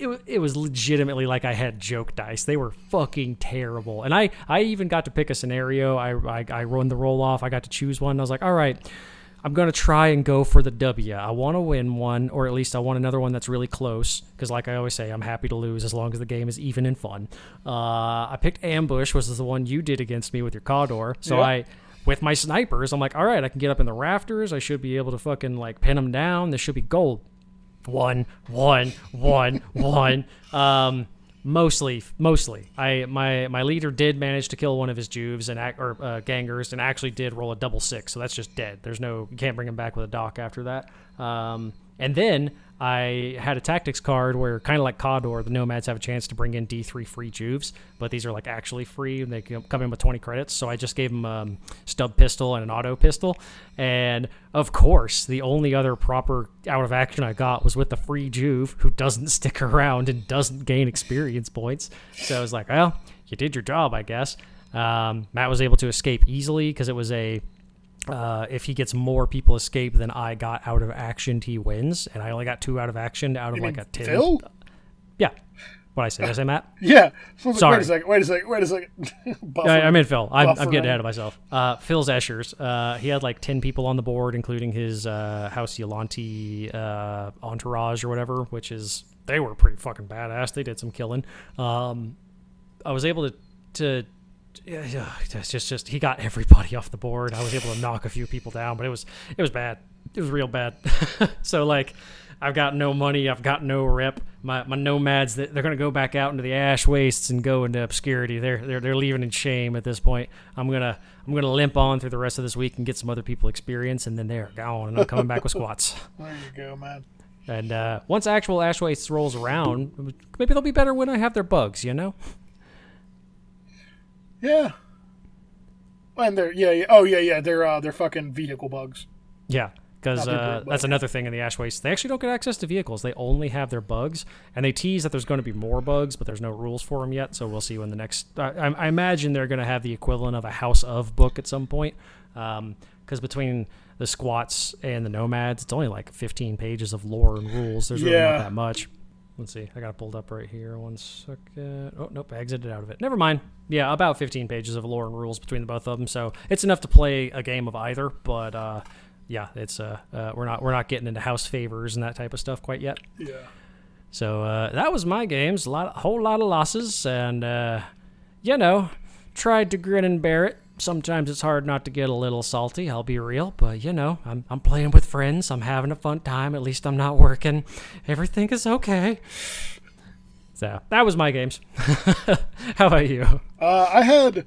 it, it was legitimately like I had joke dice. They were fucking terrible. And I, I even got to pick a scenario. I, I, I run the roll off. I got to choose one. I was like, all right, I'm going to try and go for the W. I want to win one, or at least I want another one that's really close. Because, like I always say, I'm happy to lose as long as the game is even and fun. Uh, I picked Ambush, which is the one you did against me with your Cawdor. So Yeah. I with my snipers, I'm like, all right, I can get up in the rafters. I should be able to fucking like pin them down. This should be gold one, one, one, one. Um, mostly, mostly. I my my leader did manage to kill one of his juves and or uh, gangers and actually did roll a double six, so that's just dead. There's no you can't bring him back with a doc after that. Um, and then I had a tactics card where, kind of like Cawdor, the Nomads have a chance to bring in D3 free juves, but these are like actually free and they come in with 20 credits. So I just gave them um, stub pistol and an auto pistol. And of course, the only other proper out of action I got was with the free juve who doesn't stick around and doesn't gain experience points. So I was like, well, you did your job, I guess. Um, Matt was able to escape easily because it was a uh, if he gets more people escape than I got out of action, he wins, and I only got two out of action out of You like a ten. Phil? Yeah, what I say? Did I say Matt? Yeah. So I was like, Sorry. Wait a second. Wait a second. Wait a second. I, I'm in Phil. I'm, I'm getting ahead of myself. Uh, Phil's Eschers. Uh, he had like ten people on the board, including his uh, House Yolante uh, entourage or whatever, which is they were pretty fucking badass. They did some killing. Um, I was able to to yeah, yeah, it's just just he got everybody off the board. I was able to knock a few people down, but it was it was bad. It was real bad. so like I've got no money, I've got no rep. My my nomads that they're gonna go back out into the ash wastes and go into obscurity. They're they're they're leaving in shame at this point. I'm gonna I'm gonna limp on through the rest of this week and get some other people experience and then they're gone and I'm coming back with squats. There you go, man. And uh, once actual ash wastes rolls around, maybe they'll be better when I have their bugs, you know? Yeah. And they're yeah, yeah. Oh yeah, yeah. They're uh, they're fucking vehicle bugs. Yeah, because uh, that's another thing in the ash waste. They actually don't get access to vehicles. They only have their bugs, and they tease that there's going to be more bugs, but there's no rules for them yet. So we'll see when the next. I, I imagine they're going to have the equivalent of a House of book at some point, because between the squats and the nomads, it's only like 15 pages of lore and rules. There's really Yeah. not that much. Let's see. I got it pulled up right here. One second. Oh, nope. I exited out of it. Never mind. Yeah, about 15 pages of lore and rules between the both of them. So it's enough to play a game of either. But uh, yeah, it's uh, uh, we're not we're not getting into house favors and that type of stuff quite yet. Yeah. So uh, that was my games. A lot, a whole lot of losses, and uh, you know, tried to grin and bear it. Sometimes it's hard not to get a little salty. I'll be real, but you know, I'm I'm playing with friends. I'm having a fun time. At least I'm not working. Everything is okay. So that was my games. How about you? Uh, I had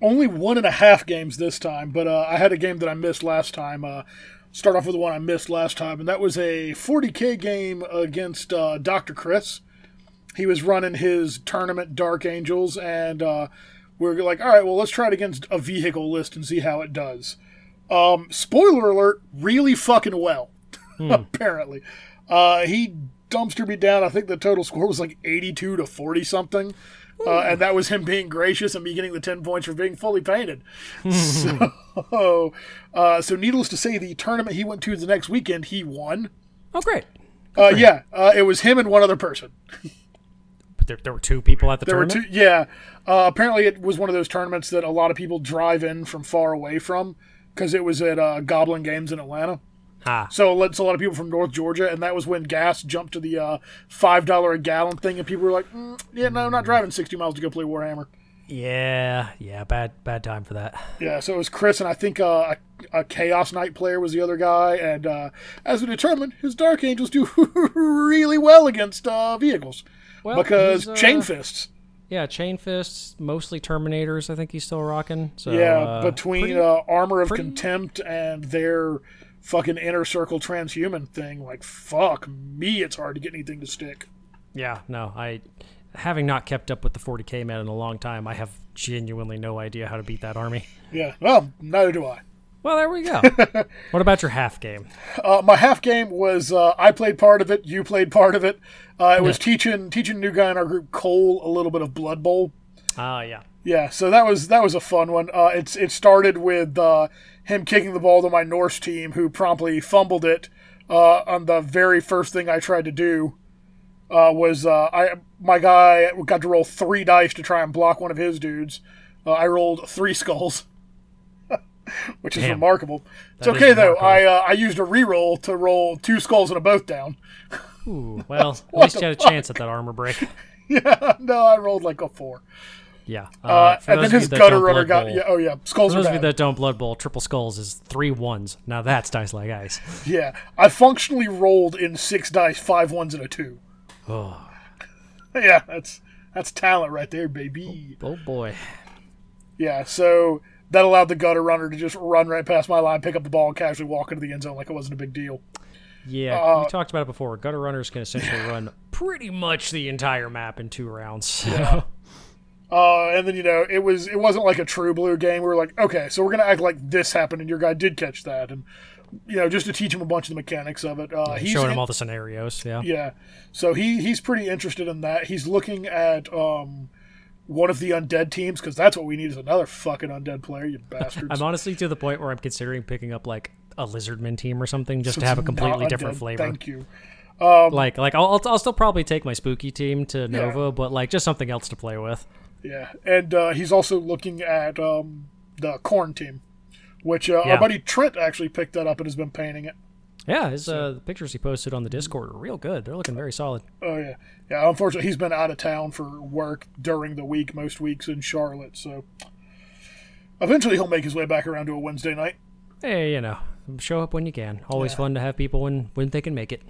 only one and a half games this time, but uh, I had a game that I missed last time. Uh, start off with the one I missed last time, and that was a 40k game against uh, Dr. Chris. He was running his tournament Dark Angels, and uh, we are like, all right, well, let's try it against a vehicle list and see how it does. Um, spoiler alert, really fucking well, apparently. Uh, he dumpster me down. I think the total score was like 82 to 40 something. Uh, and that was him being gracious and me getting the 10 points for being fully painted. so, uh, so, needless to say, the tournament he went to the next weekend, he won. Oh, great. Uh, yeah, uh, it was him and one other person. But there, there were two people at the There were tournament. two. Yeah, uh, apparently it was one of those tournaments that a lot of people drive in from far away from because it was at uh, Goblin Games in Atlanta. Ah, So it's a lot of people from North Georgia, and that was when gas jumped to the uh, five dollar a gallon thing, and people were like, mm, "Yeah, no, I'm not driving sixty miles to go play Warhammer." yeah, yeah. Bad, bad time for that. Yeah, so it was Chris, and I think uh, a, a Chaos Knight player was the other guy, and uh, as we determined, his Dark Angels do really well against uh, vehicles Well, because he's, uh, chain fists. Yeah, chain fists, mostly Terminators. I think he's still rocking. So Yeah, uh, between pretty- uh, Armor of pretty- Contempt and their fucking inner circle transhuman thing, like fuck me, it's hard to get anything to stick. yeah, no, I having not kept up with the 40k man in a long time, I have genuinely no idea how to beat that army. Yeah, well, neither do I. Well, there we go. what about your half game? Uh, my half game was uh, I played part of it, you played part of it. Uh, it was teaching teaching a new guy in our group Cole a little bit of Blood Bowl. Ah, yeah. Yeah, so that was that was a fun one. Uh, it's it started with uh, him kicking the ball to my Norse team, who promptly fumbled it uh, on the very first thing I tried to do. Uh, was uh, I my guy got to roll three dice to try and block one of his dudes. Uh, I rolled three skulls, which is Damn. remarkable. It's That okay though. remarkable. I uh, I used a reroll to roll two skulls and a both down. Ooh, well, at least you had a chance at that armor break. yeah, no, I rolled like a four. Yeah. Uh, Uh, and then his gutter runner got Bowl- yeah. Oh yeah, skulls For those of you that don't Blood Bowl, triple skulls is three ones. Now that's dice like ice. Yeah, I functionally rolled in six dice, five ones and a two. Oh, Yeah, that's that's talent right there, baby. oh boy. Yeah, so that allowed the gutter runner to just run right past my line, pick up the ball, and casually walk into the end zone like it wasn't a big deal. Yeah, Uh, we talked about it before. Gutter runners can essentially run pretty much the entire map in two rounds. So. Uh, and then you know it was it wasn't like a true blue game. We were like, okay, so we're gonna act like this happened, and your guy did catch that, and you know just to teach him a bunch of the mechanics of it. Uh, he's showing in- him all the scenarios. Yeah. Yeah. So he he's pretty interested in that. He's looking at um one of the undead teams because that's what we need is another fucking undead player, you bastards. I'm honestly to the point where I'm considering picking up like a lizardman team or something just to have a completely different undead, flavor. Thank you. Like, like I'll, I'll I'll still probably take my spooky team to Yeah. Nova, but like just something else to play with. Yeah, and uh, he's also looking at um the corn team, which uh, Yeah. our buddy Trent actually picked that up and has been painting it. Yeah, his uh, the pictures he posted on the Discord are real good. They're looking very solid. Oh yeah, yeah. Unfortunately, he's been out of town for work during the week, most weeks in Charlotte. So eventually, he'll make his way back around to a Wednesday night. Hey, you know, show up when you can. Always Yeah. fun to have people when when they can make it.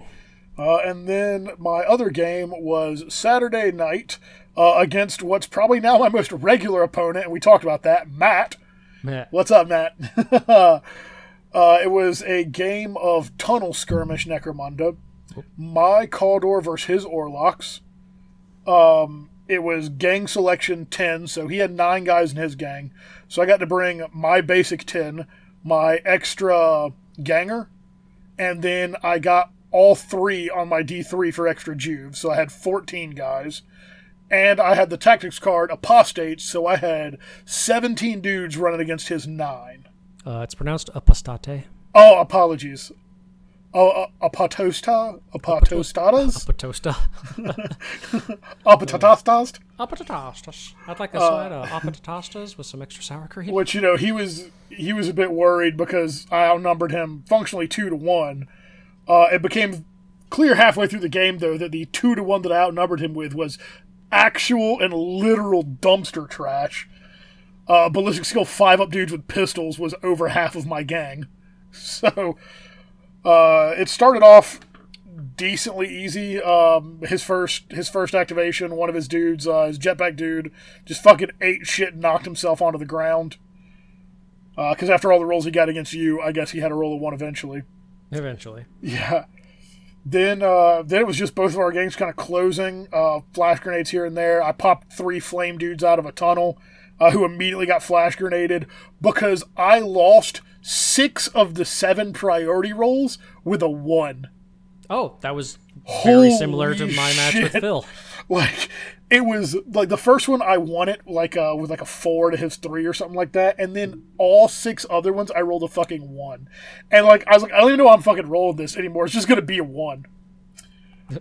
Uh, and then my other game was Saturday night uh, against what's probably now my most regular opponent, and we talked about that, Matt. Meh. What's up, Matt? uh, it was a game of tunnel skirmish Necromunda. My Cawdor versus his Orlocks. Um, it was gang selection 10, so he had nine guys in his gang. So I got to bring my basic 10, my extra ganger, and then I got all three on my D3 for extra juve. So I had 14 guys. And I had the tactics card apostate, so I had 17 dudes running against his nine. Uh, it's pronounced apostate. Oh, apologies. Oh, uh, apatosta? Apatostatas? Apatosta. Apatatastast? Apatastas. I'd like a Uh, side of apatastas with some extra sour cream. Which, you know, he was he was a bit worried because I outnumbered him functionally two to one. Uh, it became clear halfway through the game, though, that the two to one that I outnumbered him with was actual and literal dumpster trash. Uh, ballistic skill five up dudes with pistols was over half of my gang. So uh, it started off decently easy. Um, his first his first activation, one of his dudes, uh, his jetpack dude, just fucking ate shit and knocked himself onto the ground. Because after all the rolls he got against you, I guess he had a roll of one eventually. Eventually. Yeah. Then uh, then it was just both of our gangs kind of closing. Uh, flash grenades here and there. I popped three flame dudes out of a tunnel uh, who immediately got flash grenaded because I lost six of the seven priority rolls with a one. Oh, that was very Holy similar to my match with. Phil. Like it was like the first one I won it like uh with like a four to his three or something like that, and then all six other ones I rolled a fucking one, and like I was like I don't even know how I'm fucking rolling this anymore. It's just gonna be a one.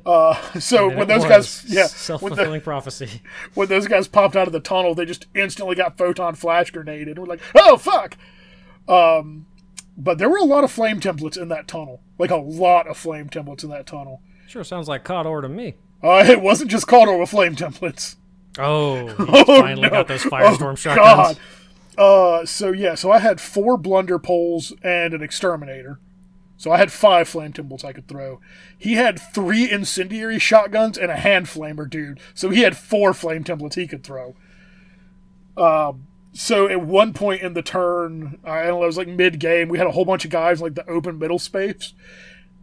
Uh, so when those guys, yeah, when, self-fulfilling prophecy. when those guys popped out of the tunnel, they just instantly got photon flash grenade and were like, oh fuck. Um, but there were a lot of flame templates in that tunnel, like a lot of flame templates in that tunnel. Sure sounds like Cawdor to me. Uh, it wasn't just Cawdor with flame templates. Oh, he Oh, finally no. got those firestorm Oh, shotguns. God. Uh, so yeah, so I had four blunder poles and an exterminator. So I had five flame templates I could throw. He had three incendiary shotguns and a hand flamer, dude. So he had four flame templates he could throw. Um, so at one point in the turn, I don't know, it was like mid game, we had a whole bunch of guys in, like the open middle space.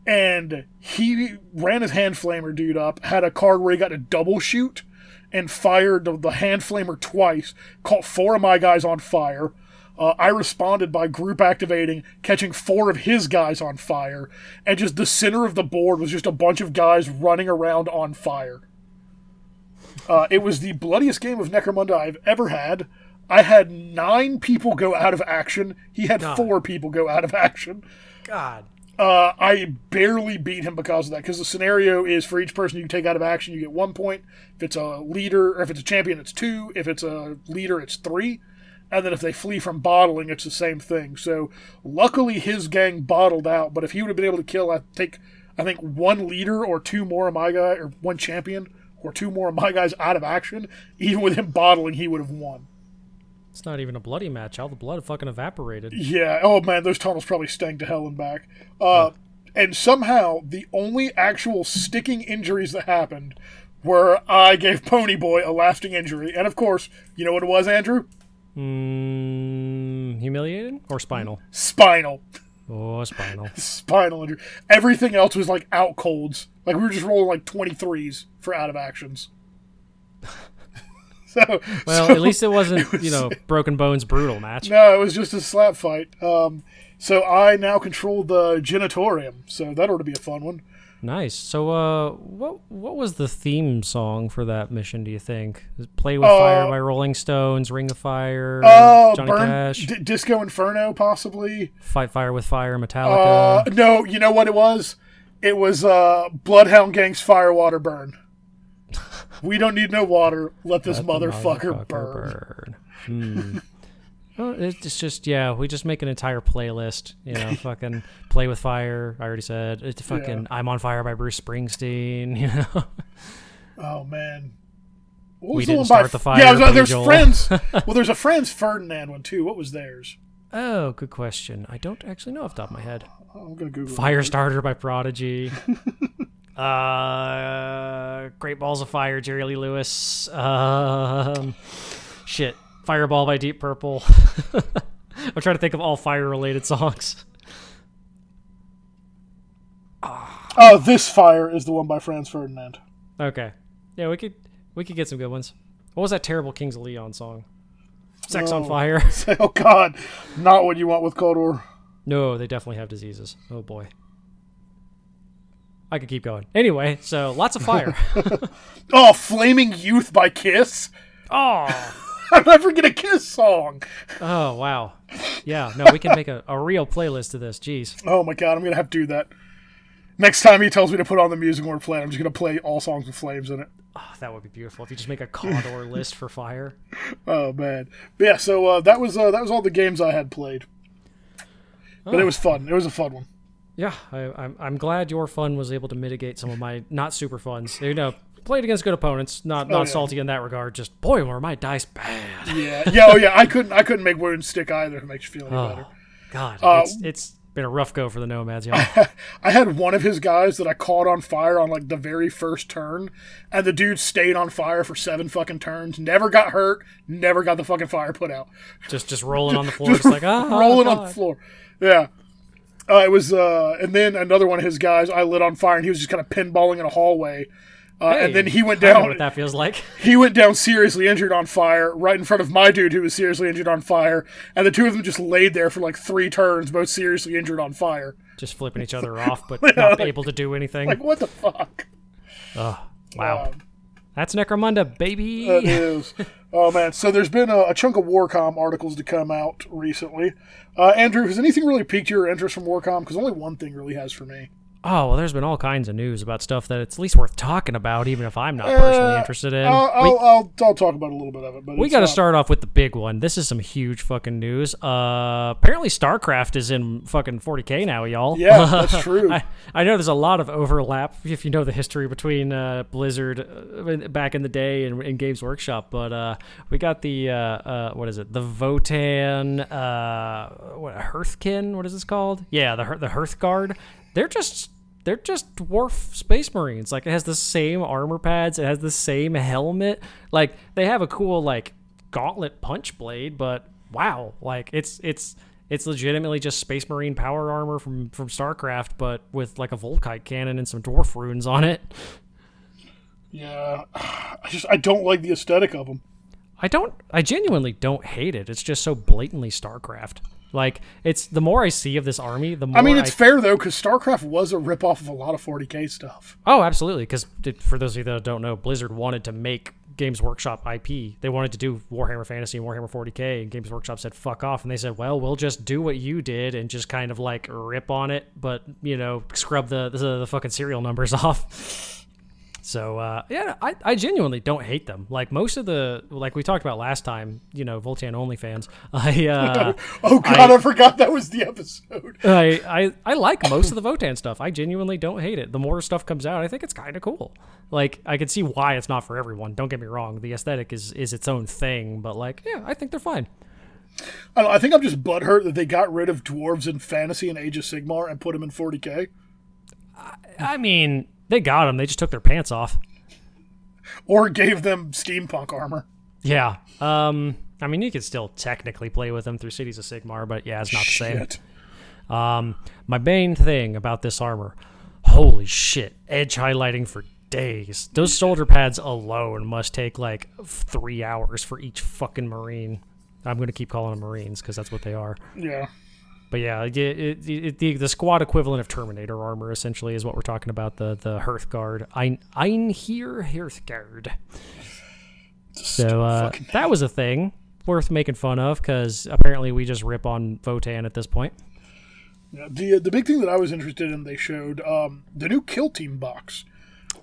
And he ran his hand flamer dude up, had a card where he got a double shoot and fired the, the hand flamer twice, caught four of my guys on fire. Uh, I responded by group activating, catching four of his guys on fire, and just the center of the board was just a bunch of guys running around on fire. Uh, it was the bloodiest game of Necromunda I've ever had. I had nine people go out of action. He had God. four people go out of action. God. Uh, I barely beat him because of that. Because the scenario is for each person you take out of action, you get one point. If it's a leader, or if it's a champion, it's two. If it's a leader, it's three. And then if they flee from bottling, it's the same thing. So luckily, his gang bottled out. But if he would have been able to kill, I think, I think one leader or two more of my guy, or one champion or two more of my guys out of action, even with him bottling, he would have won. It's not even a bloody match. All the blood fucking evaporated. Yeah. Oh man, those tunnels probably stank to hell and back. Uh, and somehow the only actual sticking injuries that happened were I gave Ponyboy a lasting injury, and of course, you know what it was, Andrew? Mm, humiliated or spinal? Spinal. Oh, spinal. spinal injury. Everything else was like out colds. Like we were just rolling like 23s for out of actions. so Well, so at least it wasn't, it was- you know, broken bones brutal match. No, it was just a slap fight. Um, so I now control the genitorium. So that ought to be a fun one. Nice. So, uh, what what was the theme song for that mission? Do you think? "Play with Uh, Fire" by Rolling Stones, "Ring of Fire," Oh, Johnny burn Cash, D- Disco Inferno, possibly. "Fight Fire with Fire," Uh, Metallica. no, you know what it was? It was uh, Bloodhound Gang's Firewater Burn. We don't need no water. Let this Let the motherfucker, burn. burn. Hmm. Well, it's just yeah. We just make an entire playlist. You know, fucking "Play with Fire." I already said it's fucking "I'm on Fire" by Bruce Springsteen. You know. Oh man. What We was the didn't one by start the fire, Yeah, Billy there's Joel. friends. well, there's a Franz Ferdinand one too. What was theirs? Oh, good question. I don't actually know off the top of my head. I'm gonna Google. it. Firestarter by Prodigy. Uh, Great Balls of Fire, Jerry Lee Lewis. Um, shit, Fireball by Deep Purple. I'm trying to think of all fire-related songs. Oh, this fire is the one by Franz Ferdinand. Okay, yeah, we could we could get some good ones. What was that terrible Kings of Leon song? Sex on Oh. Fire. oh God, not what you want with Cawdor. no, they definitely have diseases. Oh boy. I could keep going. Anyway, so lots of fire. Oh, Flaming Youth by Kiss. oh. I'm never get a Kiss song. Oh wow, yeah. No, we can make a, a real playlist of this. Jeez. Oh my God, I'm gonna have to do that. Next time he tells me to put on the music we're playing, I'm just gonna play all songs with flames in it. Oh, that would be beautiful if you just make a Cawdor list for fire. Oh man, but yeah. So uh, that was uh, that was all the games I had played, but it was fun. It was a fun one. Yeah, I, I'm I'm glad your fun was able to mitigate some of my not super funs. You know, played against good opponents. Not not yeah. salty in that regard. Just boy, were my dice bad. Yeah, yeah, oh yeah. I couldn't I couldn't make wounds stick either. It makes you feel any Oh better. God, Uh, it's it's been a rough go for the nomads, y'all. I had one of his guys that I caught on fire on like the very first turn, and the dude stayed on fire for seven fucking turns. Never got hurt. Never got the fucking fire put out. just just rolling on the floor, just like ah, rolling on the floor. Yeah. Uh, it was, uh, and then another one of his guys I lit on fire, and he was just kind of pinballing in a hallway. Uh, Hey, and then he went I know down. what that feels like. He went down seriously injured on fire, right in front of my dude who was seriously injured on fire, and the two of them just laid there for like three turns, both seriously injured on fire. Just flipping each other off, but not able to do anything. Like what the fuck? oh, wow, Um, that's Necromunda, baby. That is. Oh man, so there's been a, a chunk of Warcom articles to come out recently. Uh, Andrew, has anything really piqued your interest from Warcom? Because only one thing really has for me. Oh well, there's been all kinds of news about stuff that it's at least worth talking about, even if I'm not personally Uh, interested in. I'll, we I'll, I'll, I'll talk about a little bit of it, but we got to start off with the big one. This is some huge fucking news. Uh, apparently, StarCraft is in fucking 40k now, y'all. Yeah, that's true. I, I know there's a lot of overlap if you know the history between uh, Blizzard uh, back in the day and, and Games Workshop, but uh, we got the uh, uh, what is it? The Votan, uh, what Hearthkin? What is this called? Yeah, the Hearth- the Hearthguard. They're just they're just dwarf space marines. Like it has the same armor pads, it has the same helmet. Like they have a cool like gauntlet punch blade, but wow, like it's it's it's legitimately just space marine power armor from from StarCraft, but with like a Volkite cannon and some dwarf runes on it. Yeah, I just I don't like the aesthetic of them. I don't I genuinely don't hate it. It's just so blatantly StarCraft. Like it's the more I see of this army, the more I mean, it's fair though, because StarCraft was a ripoff of a lot of 40k stuff. Oh, absolutely. Because for those of you that don't know, Blizzard wanted to make Games Workshop IP. They wanted to do Warhammer Fantasy and Warhammer 40k, and Games Workshop said "fuck off," and they said, "Well, we'll just do what you did and just kind of like rip on it, but you know, scrub the the, the fucking serial numbers off." So uh, yeah, I, I genuinely don't hate them. Like most of the like we talked about last time, you know, Votan only fans. I uh, Oh god, I, forgot that was the episode. I, I I like most of the Votan stuff. I genuinely don't hate it. The more stuff comes out, I think it's kind of cool. Like I can see why it's not for everyone. Don't get me wrong. The aesthetic is is its own thing, but like yeah, I think they're fine. I, know, I think I'm just butthurt that they got rid of dwarves in fantasy and Age of Sigmar and put them in 40k, I mean, they got them. They just took their pants off. or gave them steampunk armor. Yeah. Um. I mean, you could still technically play with them through Cities of Sigmar, but yeah, it's not the same. Um, my main thing about this armor, holy shit, edge highlighting for days. Those shoulder pads alone must take like three hours for each fucking marine. I'm gonna keep calling them marines because that's what they are. Yeah. But yeah, it, it, it, the, the squad equivalent of Terminator armor essentially is what we're talking about. The the Hearthguard, Ein Einhyr Hearthguard. So uh, that was a thing worth making fun of because apparently we just rip on Votan at this point. Yeah, the the big thing that I was interested in, they showed um, the new Kill Team box.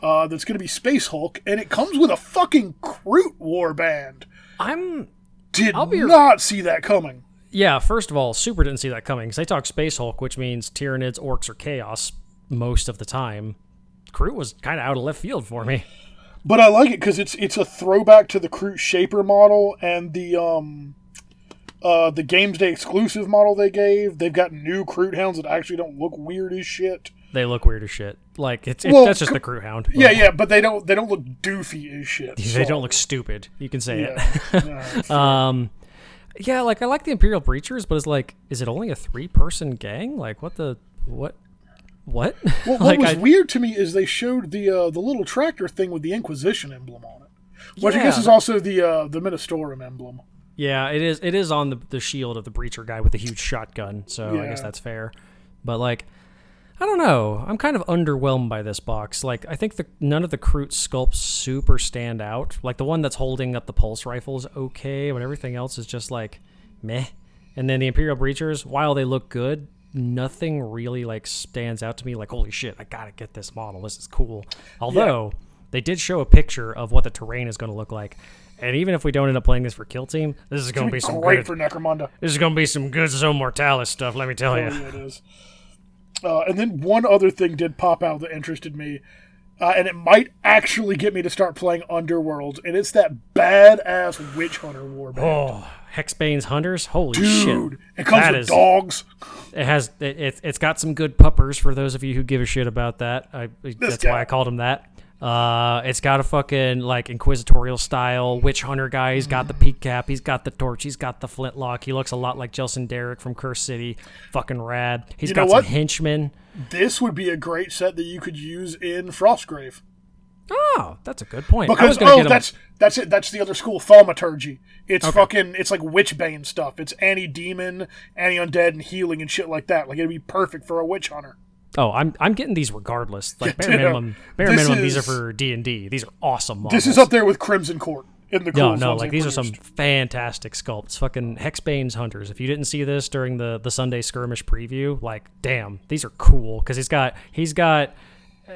Uh, that's going to be Space Hulk, and it comes with a fucking Kroot warband. I'm Did I'll be- not see that coming. Yeah. First of all, super didn't see that coming because they talk Space Hulk, which means Tyranids, Orcs, or Chaos most of the time. Kroot was kind of out of left field for me. But I like it because it's it's a throwback to the Kroot Shaper model and the um uh the Games Day exclusive model they gave. They've got new Kroot hounds that actually don't look weird as shit. They look weird as shit. Like it's, it's Well, that's just the Kroot Hound. Yeah, yeah, but they don't they don't look doofy as shit. They so- don't look stupid. You can say Yeah. it. Um, yeah, like I like the Imperial Breachers, but it's like, is it only a three-person gang? Like, what the what? What? Well, what like, was I, weird to me is they showed the uh, the little tractor thing with the Inquisition emblem on it, which I guess is also the uh, the Ministorum emblem. yeah, it is. It is on the the shield of the Breacher guy with the huge shotgun. So I guess that's fair. But like, I don't know. I'm kind of underwhelmed by this box. Like, I think the none of the Kroot sculpts super stand out. Like the one that's holding up the pulse rifle is okay, but everything else is just like meh. And then the Imperial Breachers, while they look good, nothing really like stands out to me. Like, holy shit, I gotta get this model. This is cool. Although they did show a picture of what the terrain is going to look like. And even if we don't end up playing this for Kill Team, this is going to be some Great good. for Necromunda. This is going to be some good Zone Mortalis stuff. Let me tell Oh, you. yeah, it is. Uh, and then one other thing did pop out that interested me, uh, and it might actually get me to start playing Underworld, and it's that badass Witch Hunter Warband. Oh, Hexbane's Hunters. Holy Dude, shit! it comes That with is- dogs. It has it, it, it's got some good puppers for those of you who give a shit about that. I, that's guy. why I called him that. Uh, it's got a fucking like inquisitorial style witch hunter guy. He's got the peak cap. He's got the torch. He's got the flintlock. He looks a lot like Jelsen Darrock from Curse City. Fucking rad. He's You got some henchmen. This would be a great set that you could use in Frostgrave. Oh, that's a good point. Because oh, get him. that's that's it. That's the other school, thaumaturgy. It's fucking. It's like witchbane stuff. It's anti demon, anti undead, and healing and shit like that. Like it'd be perfect for a witch hunter. Oh, I'm I'm getting these regardless. Like bare minimum, bare This minimum. These are for D and D. These are awesome models. This is up there with Crimson Court in the No, no, like these are some fantastic sculpts. Fucking Hexbane's Hunters. If you didn't see this during the the Sunday skirmish preview, like damn, these are cool because he's got he's got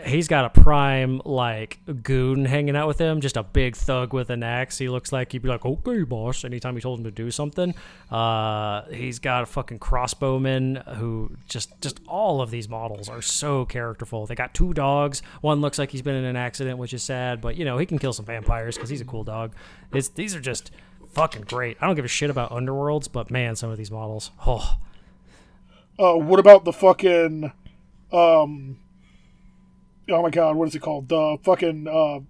he's got a prime like goon hanging out with him, just a big thug with an axe. He looks like he'd be like, "Okay, boss." Anytime he told him to do something, uh, he's got a fucking crossbowman who just just all of these models are so characterful. They got two dogs. One looks like he's been in an accident, which is sad, but you know he can kill some vampires because he's a cool dog. It's these are just fucking great. I don't give a shit about underworlds, but man, some of these models, oh. Uh, what about the fucking, um, oh my god, what is it called? The fucking, uh,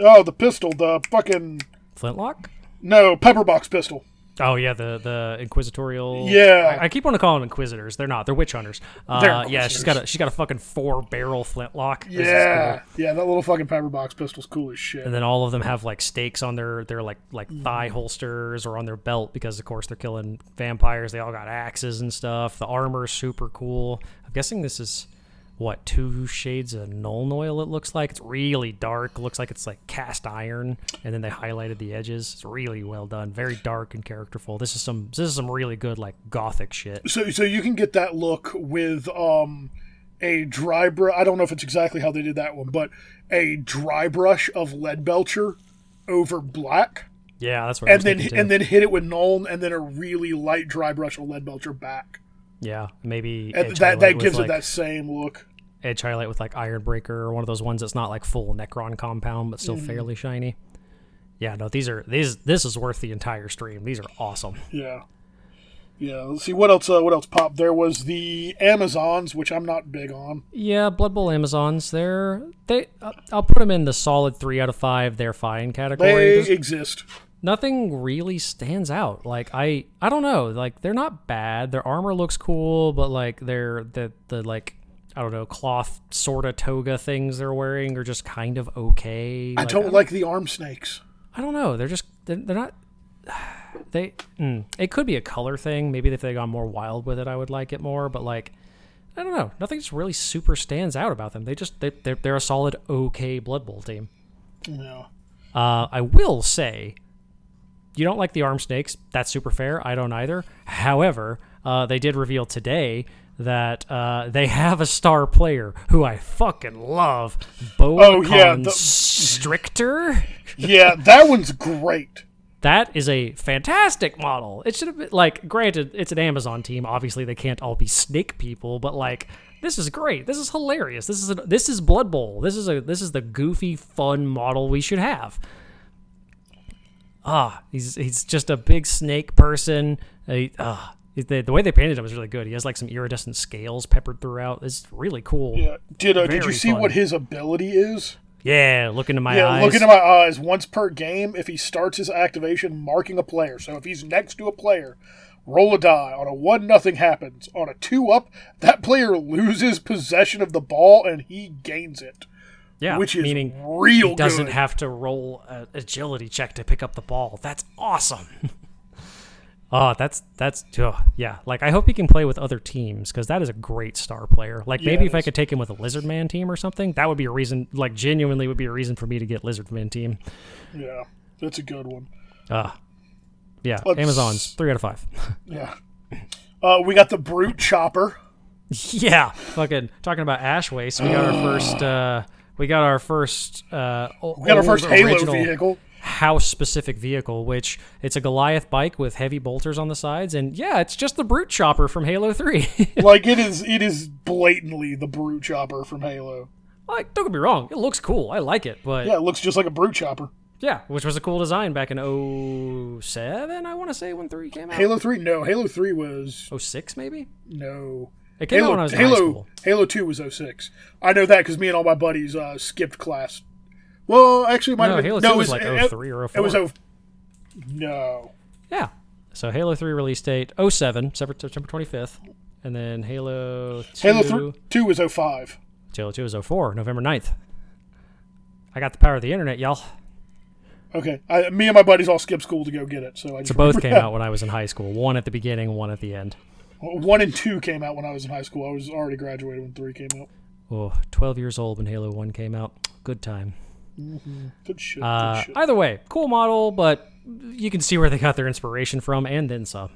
oh, the pistol, the fucking, Flintlock? no, pepperbox pistol. Oh yeah, the the inquisitorial. Yeah. I, I keep wanting to call them inquisitors. They're not. They're witch hunters. Uh, They're yeah, she's got a she's got a fucking four barrel flintlock. Yeah, cool. yeah, that little fucking pepperbox pistol's cool as shit. And then all of them have like stakes on their their like like Mm-hmm. thigh holsters or on their belt because of course they're killing vampires. They all got axes and stuff. The armor's super cool. I'm guessing this is what two shades of Nuln oil. It looks like it's really dark. Looks like it's like cast iron, and then they highlighted the edges. It's really well done. Very dark and characterful. This is some this is some really good like gothic shit. So, so you can get that look with um, a dry brush. I don't know if it's exactly how they did that one, but a dry brush of lead belcher over black, Yeah, that's what. And then too. and then hit it with Nuln, and then a really light dry brush of lead belcher back. yeah, maybe that that gives like, it that same look. Edge highlight with like Iron Breaker or one of those ones that's not like full Necron compound but still Mm-hmm. fairly shiny. Yeah, no, these are these this is worth the entire stream. These are awesome. Yeah. Yeah, let's see what else. Uh, what else popped? There was the Amazons, which I'm not big on. Yeah, Blood Bowl Amazons. They're they. Uh, I'll put them in the solid three out of five. They're fine category. They There's- exist. nothing really stands out. Like I I don't know. Like they're not bad. Their armor looks cool, but like they're the the like I don't know cloth sort of toga things they're wearing are just kind of okay. I don't like the arm snakes. I don't know. They're just they're, they're not. They mm, it could be a color thing. Maybe if they gone more wild with it, I would like it more. But like, I don't know. Nothing just really super stands out about them. They just they they're, they're a solid okay Blood Bowl team. No. Uh, I will say, you don't like the arm snakes. That's super fair. I don't either. However, uh, they did reveal today that uh, they have a star player who I fucking love, Bo Oh, yeah, the- Stricter. Yeah, that one's great. That is a fantastic model. It should have been like, granted, it's an Amazon team. Obviously, they can't all be snake people, but like, this is great. This is hilarious. This is a, this is Blood Bowl. This is a this is the goofy, fun model we should have. Ah, he's he's just a big snake person. He, ah, the, the way they painted him is really good. He has like some iridescent scales peppered throughout. It's really cool. Yeah. Did uh, did you see fun. what his ability is? Yeah, look into my Yeah, eyes. look into my eyes. Once per game, if he starts his activation, marking a player. So if he's next to a player, roll a die. On a one, nothing happens. On a two up, that player loses possession of the ball and he gains it, yeah, which is meaning real he doesn't good. have to roll an agility check to pick up the ball. That's awesome. oh, that's that's oh, yeah. Like I hope he can play with other teams because that is a great star player. Like maybe it if I could take him with a Lizard Man team or something, that would be a reason. Like genuinely would be a reason for me to get Lizard Man team. yeah, that's a good one. Ah, yeah. Let's- Amazon's three out of five. Yeah. Uh, we got the brute chopper. yeah, fucking talking about ash waste. We got our first. uh We got our first. uh We got our first Halo vehicle. House specific vehicle, which it's a Goliath bike with heavy bolters on the sides, and yeah, it's just the brute chopper from Halo Three. like it is, it is blatantly the brute chopper from Halo. like, don't get me wrong, it looks cool. I like it, but Yeah, it looks just like a brute chopper. Yeah, which was a cool design back in 07, I want to say when three came out. Halo Three, no. Halo Three was 06 maybe. no. It came out Halo, when I was Halo, high school. Halo 2 was 06. I know that because me and all my buddies uh, skipped class. Well, actually, it might No, have been. Halo no, 2 it was was like it- 03 or It was 0. No. Yeah. So Halo 3 release date 07, September 25th, and then Halo 2. Halo th- 2 was 05. Halo 2 was 04, November 9th. I got the power of the internet, y'all. Okay. I, me and my buddies all skipped school to go get it. So I So both came that. out when I was in high school. One at the beginning, one at the end. One and 2 came out when I was in high school. I was already graduated when 3 came out. Oh, 12 years old when Halo 1 came out. Good time. Good shit. Uh, good shit. either way, cool model, but you can see where they got their inspiration from and then some.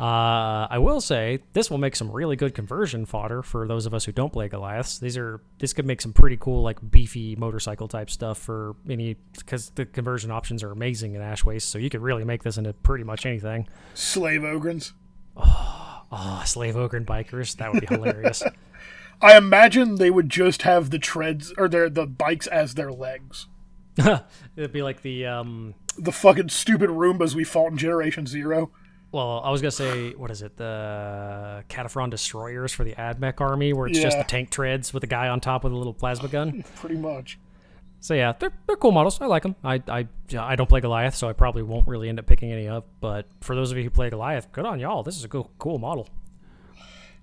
Uh, I will say this will make some really good conversion fodder for those of us who don't play Goliaths. These are this could make some pretty cool like beefy motorcycle type stuff for any because the conversion options are amazing in Ash Waste, so you could really make this into pretty much anything. Slave Ogryns. Oh, slave ogre and bikers, that would be hilarious. I imagine they would just have the treads or their the bikes as their legs. It'd be like the um, The fucking stupid Roombas we fought in Generation Zero. Well, I was gonna say, what is it? The Kataphron destroyers for the AdMech army, where it's just the tank treads with a guy on top with a little plasma gun. Pretty much. So yeah, they're they're cool models. I like them. I I I don't play Goliath, so I probably won't really end up picking any up. But for those of you who play Goliath, good on y'all. This is a cool cool model.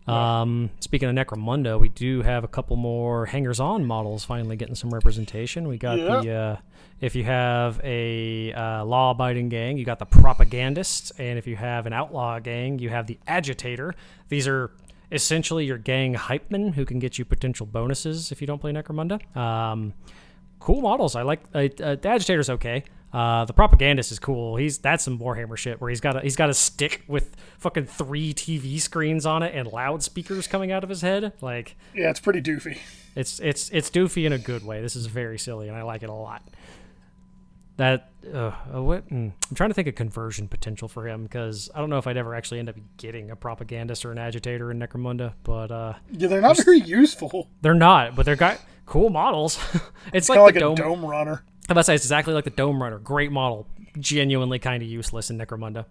Um, speaking of Necromunda, we do have a couple more hangers-on models finally getting some representation. We got Yeah. the uh, if you have a uh, law-abiding gang, you got the propagandist, and if you have an outlaw gang, you have the agitator. These are essentially your gang hype men who can get you potential bonuses if you don't play Necromunda. Um, cool models. I like uh, uh, the agitator's okay. Uh, the propagandist is cool. He's that's some Warhammer shit where he's got a he's got a stick with fucking three TV screens on it and loudspeakers coming out of his head. Like Yeah, it's pretty doofy. it's it's it's doofy in a good way. This is very silly and I like it a lot. That uh, what mm, I'm trying to think of conversion potential for him because I don't know if I'd ever actually end up getting a propagandist or an agitator in Necromunda, but uh, Yeah, they're not very useful. they're not. But they're got cool models. it's like like the a dome. dome runner. I'm about say it's exactly like the Dome Runner. Great model. Genuinely kind of useless in Necromunda.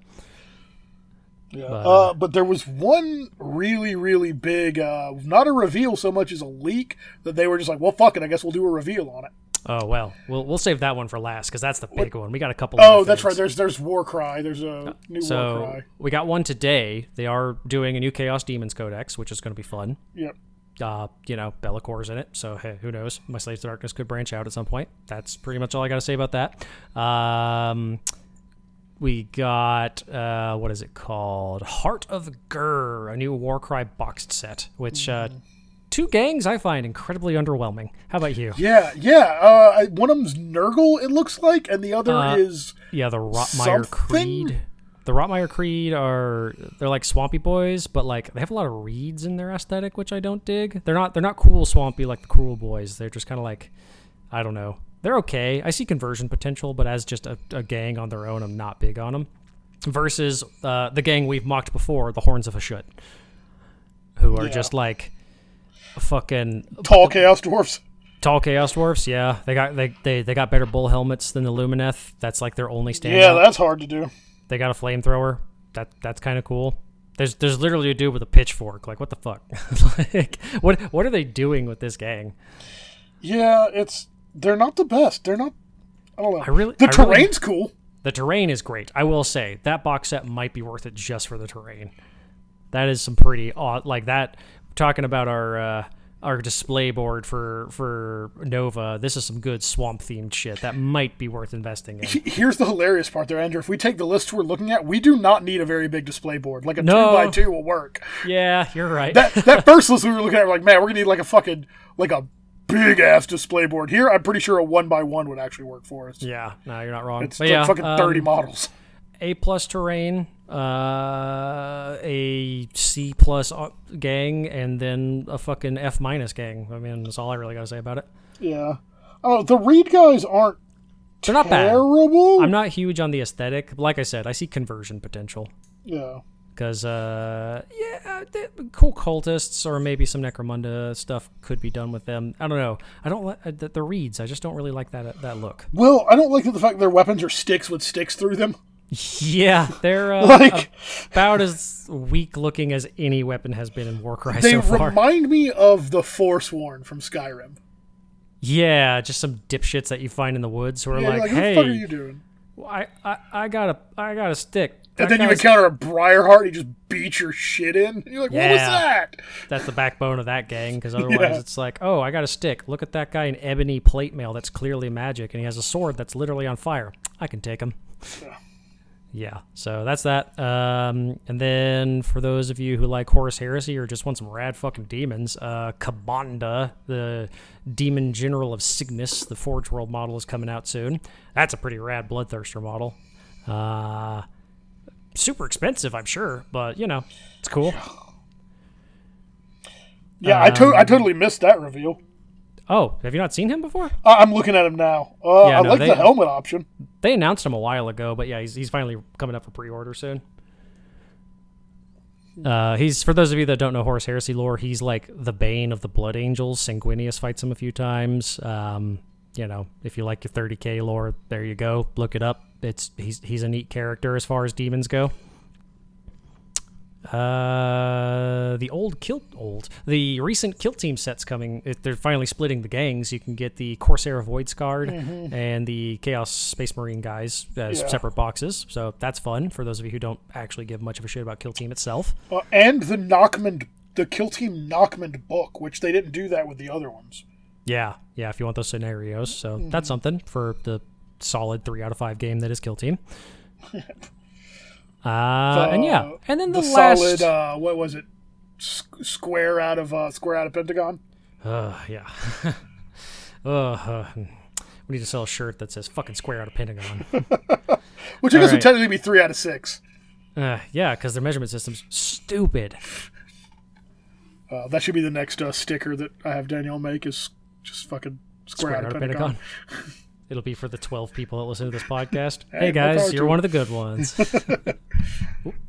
Yeah. But, uh, but there was one really, really big, uh, not a reveal so much as a leak that they were just like, well, fuck it, I guess we'll do a reveal on it. Oh well, we'll we'll save that one for last because that's the big one. We got a couple. Oh, that's right. There's there's Warcry. There's a new So Warcry. we got one today. They are doing a new Chaos Demons Codex, which is going to be fun. Yep. Uh, you know, Be'lakor's in it, so hey, who knows? My Slaves to Darkness could branch out at some point. That's pretty much all I got to say about that. Um, we got uh, what is it called? Heart of Ghur, a new Warcry boxed set, which uh, two gangs I find incredibly underwhelming. How about you? Yeah, yeah. Uh, one of them's Nurgle, it looks like, and the other Uh, is Yeah, the Rotmire Something? Creed. The Rotmire Creed are they're like swampy boys, but like they have a lot of reeds in their aesthetic, which I don't dig. They're not they're not cool swampy like the Kruleboyz. They're just kind of like I don't know. They're okay. I see conversion potential, but as just a, a gang on their own, I'm not big on them. Versus uh, the gang we've mocked before, the Horns of Hashut, who are Yeah. just like fucking tall Chaos Dwarfs. tall chaos dwarfs. Yeah, they got they, they they got better bull helmets than the Lumineth. That's like their only standout. Yeah, that's hard to do. They got a flamethrower. That that's kind of cool. There's there's literally a dude with a pitchfork. Like what the fuck? like what what are they doing with this gang? Yeah, it's they're not the best. They're not. I don't know. I really- the I really- terrain's cool. The terrain is great. I will say that box set might be worth it just for the terrain. That is some pretty odd like that. Talking about our uh, our display board for for Nova, this is some good swamp themed shit that might be worth investing in. Here's the hilarious part there, Andrew. If we take the list we're looking at, we do not need a very big display board. Like a No. two by two will work. Yeah, you're right. That that first list we were looking at, we're like, man, we're gonna need like a fucking like a big ass display board. Here, I'm pretty sure a one by one would actually work for us. yeah, no, you're not wrong. It's But like yeah, fucking thirty um, models. A plus terrain, uh, a C plus uh, gang, and then a fucking F minus gang. I mean, that's all I really got to say about it. Yeah. Oh, the Reed guys aren't They're not bad. I'm not huge on the aesthetic. Like I said, I see conversion potential yeah. because, uh, yeah, cool cultists or maybe some Necromunda stuff could be done with them. I don't know. I don't like the, the reeds. I just don't really like that that look. Well, I don't like the fact that their weapons are sticks with sticks through them. Yeah, they're uh, Like- about as weak looking as any weapon has been in Warcry They so far. remind me of the Forsworn from Skyrim. Yeah, just some dipshits that you find in the woods who are Yeah, like, like, "Hey, the fuck are you doing? I, I, I got a, I got a stick." And That then you encounter a Briarheart, and he just beats your shit in. And you're like, what was that? that's the backbone of that gang. Because otherwise, Yeah. it's like, "Oh, I got a stick. Look at that guy in ebony plate mail. That's clearly magic, and he has a sword that's literally on fire. I can take him." Yeah, so that's that. Um, and then for those of you who like Horus Heresy or just want some rad fucking demons, uh, Ka'Bandha, the demon general of Cygnus, the Forge World model is coming out soon. That's a pretty rad Bloodthirster model. Uh, super expensive, I'm sure, but you know, it's cool. Yeah, I, to- I Um, totally missed that reveal. Oh, have you not seen him before? I- I'm looking at him now. Uh, Yeah, I no, like they- the helmet option. They announced him a while ago, but yeah, he's, he's finally coming up for pre-order soon. Uh, he's for those of you that don't know Horus Heresy lore, he's like the bane of the Blood Angels. Sanguinius fights him a few times. Um, you know, if you like your 30k lore, there you go. Look it up. It's he's he's a neat character as far as demons go. Uh, the old kill old the recent kill team sets coming. It, they're finally splitting the gangs. You can get the Corsair Void Scarred and the Chaos Space Marine guys as Yeah. separate boxes. So that's fun for those of you who don't actually give much of a shit about kill team itself. Uh, and the Nachmund, the Kill Team Nachmund book, which they didn't do that with the other ones. Yeah, yeah. If you want those scenarios, so that's something for the solid three out of five game that is Kill Team. Uh, and yeah, and then the, the last, solid, uh, what was it? S- square out of uh, square out of Pentagon. uh, yeah. uh, uh, we need to sell a shirt that says "fucking square out of Pentagon." Which I guess Alright. would technically be three out of six. uh, yeah, because their measurement system's stupid. Uh, that should be the next uh, sticker that I have Danielle make is just fucking square, out, of Pentagon. It'll be for the twelve people that listen to this podcast. Hey, hey guys, you're one of the good ones.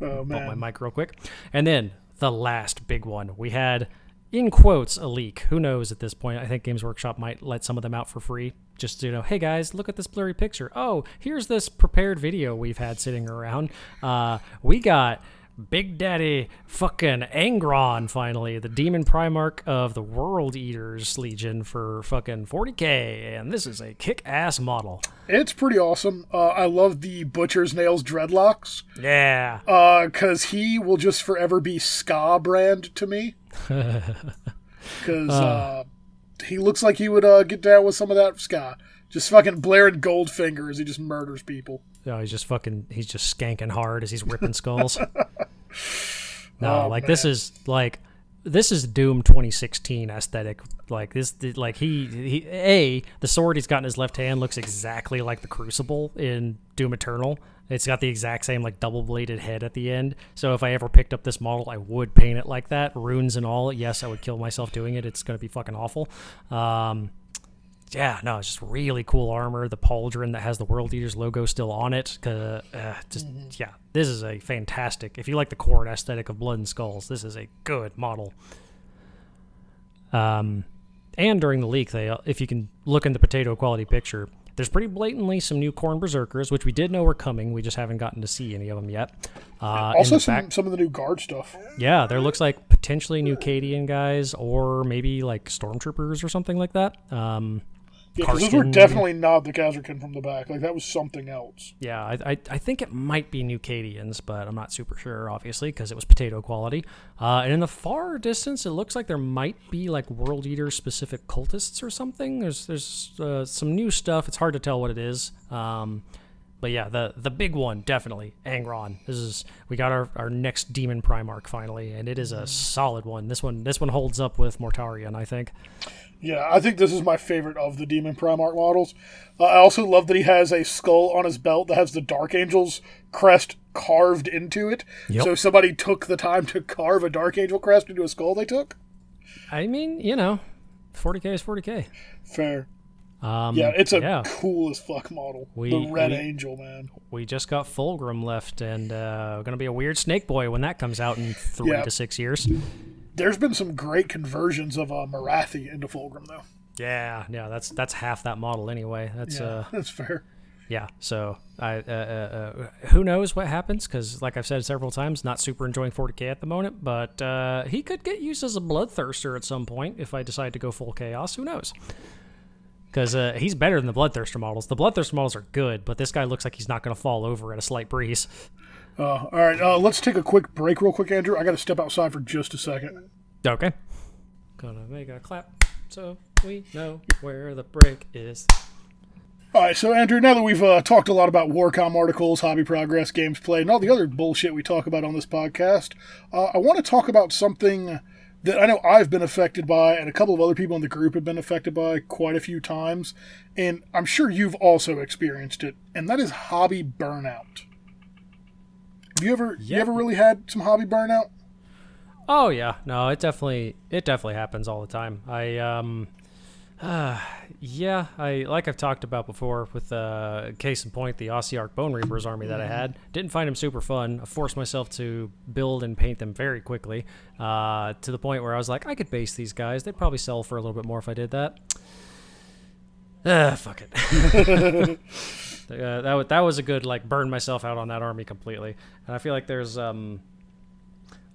Oh bump my mic real quick. And then the last big one. We had, in quotes, a leak. Who knows at this point? I think Games Workshop might let some of them out for free. Just, you know, hey guys, look at this blurry picture. Oh, here's this prepared video we've had sitting around. Uh, we got Big Daddy fucking Angron finally, the demon primarch of the World Eaters Legion for fucking 40k, and this is a kick-ass model. It's pretty awesome. Uh, I love the Butcher's Nails dreadlocks. Yeah. Because he will just forever be Skarbrand to me. Because uh, he looks like he would uh, get down with some of that Ska. Just fucking blaring Goldfinger as he just murders people. No, he's just fucking. He's just skanking hard as he's ripping skulls. no, Oh, like this is like this is Doom 2016 aesthetic. Like this, like he, he a the sword he's got in his left hand looks exactly like the Crucible in Doom Eternal. It's got the exact same like double bladed head at the end. So if I ever picked up this model, I would paint it like that, runes and all. Yes, I would kill myself doing it. It's gonna be fucking awful. Um, yeah, no, it's just really cool armor. The pauldron that has the World Eaters logo still on it. Uh, uh, just yeah, this is a fantastic. If you like the core aesthetic of Blood and Skulls, this is a good model. Um, and during the leak, they if you can look in the potato quality picture, there's pretty blatantly some new Khorne Berserkers, which we did know were coming. We just haven't gotten to see any of them yet. Uh, Also, some, back- some of the new guard stuff. yeah, there looks like potentially new Cadian guys, or maybe like stormtroopers or something like that. Um, Yeah, those were definitely not the Kasrkin from the back. Like, that was something else. Yeah, I, I, I think it might be New Cadians, but I'm not super sure, obviously, because it was potato quality. Uh, and in the far distance, it looks like there might be like World Eater specific cultists or something. There's there's uh, some new stuff. It's hard to tell what it is. Um, but yeah, the the big one definitely Angron. This is we got our, our next demon Primarch finally, and it is a solid one. This one this one holds up with Mortarion, I think. Yeah, I think this is my favorite of the Demon Primarch models. Uh, I also love that he has a skull on his belt that has the Dark Angel's crest carved into it. Yep. So somebody took the time to carve a Dark Angel crest into a skull they took? I mean, you know, 40k is 40k. Fair. Um, Yeah, it's a yeah. cool as fuck model. We- the Red we- Angel, man. we just got Fulgrim left, and uh, going to be a weird Snake Boy when that comes out in three Yeah. to six years. There's been some great conversions of uh, Morathi into Fulgrim, though. Yeah, yeah, that's that's half that model anyway. That's Yeah, uh, that's fair. yeah. So I uh, uh, uh, who knows what happens? Because like I've said several times, not super enjoying 40k at the moment, but uh, he could get used as a bloodthirster at some point if I decide to go full chaos. Who knows? Because uh, he's better than the bloodthirster models. The bloodthirster models are good, but this guy looks like he's not going to fall over at a slight breeze. Uh, all right, uh, let's take a quick break, real quick, Andrew. I got to step outside for just a second. Okay. Gonna make a clap so we know where the break is. All right, so Andrew, now that we've uh, talked a lot about Warcom articles, hobby progress, games played, and all the other bullshit we talk about on this podcast, uh, I want to talk about something that I know I've been affected by, and a couple of other people in the group have been affected by quite a few times, and I'm sure you've also experienced it, and that is hobby burnout. You ever you ever really had some hobby burnout? Oh yeah, no, it definitely it definitely happens all the time. I um uh, yeah, I like I've talked about before with uh case in point the Ossiarch Bone Reapers army that I had. Didn't find them super fun. I forced myself to build and paint them very quickly. Uh to the point where I was like I could base these guys. They'd probably sell for a little bit more if I did that. Ah, fuck it. Uh, that wa- that was a good like burn myself out on that army completely, and I feel like there's um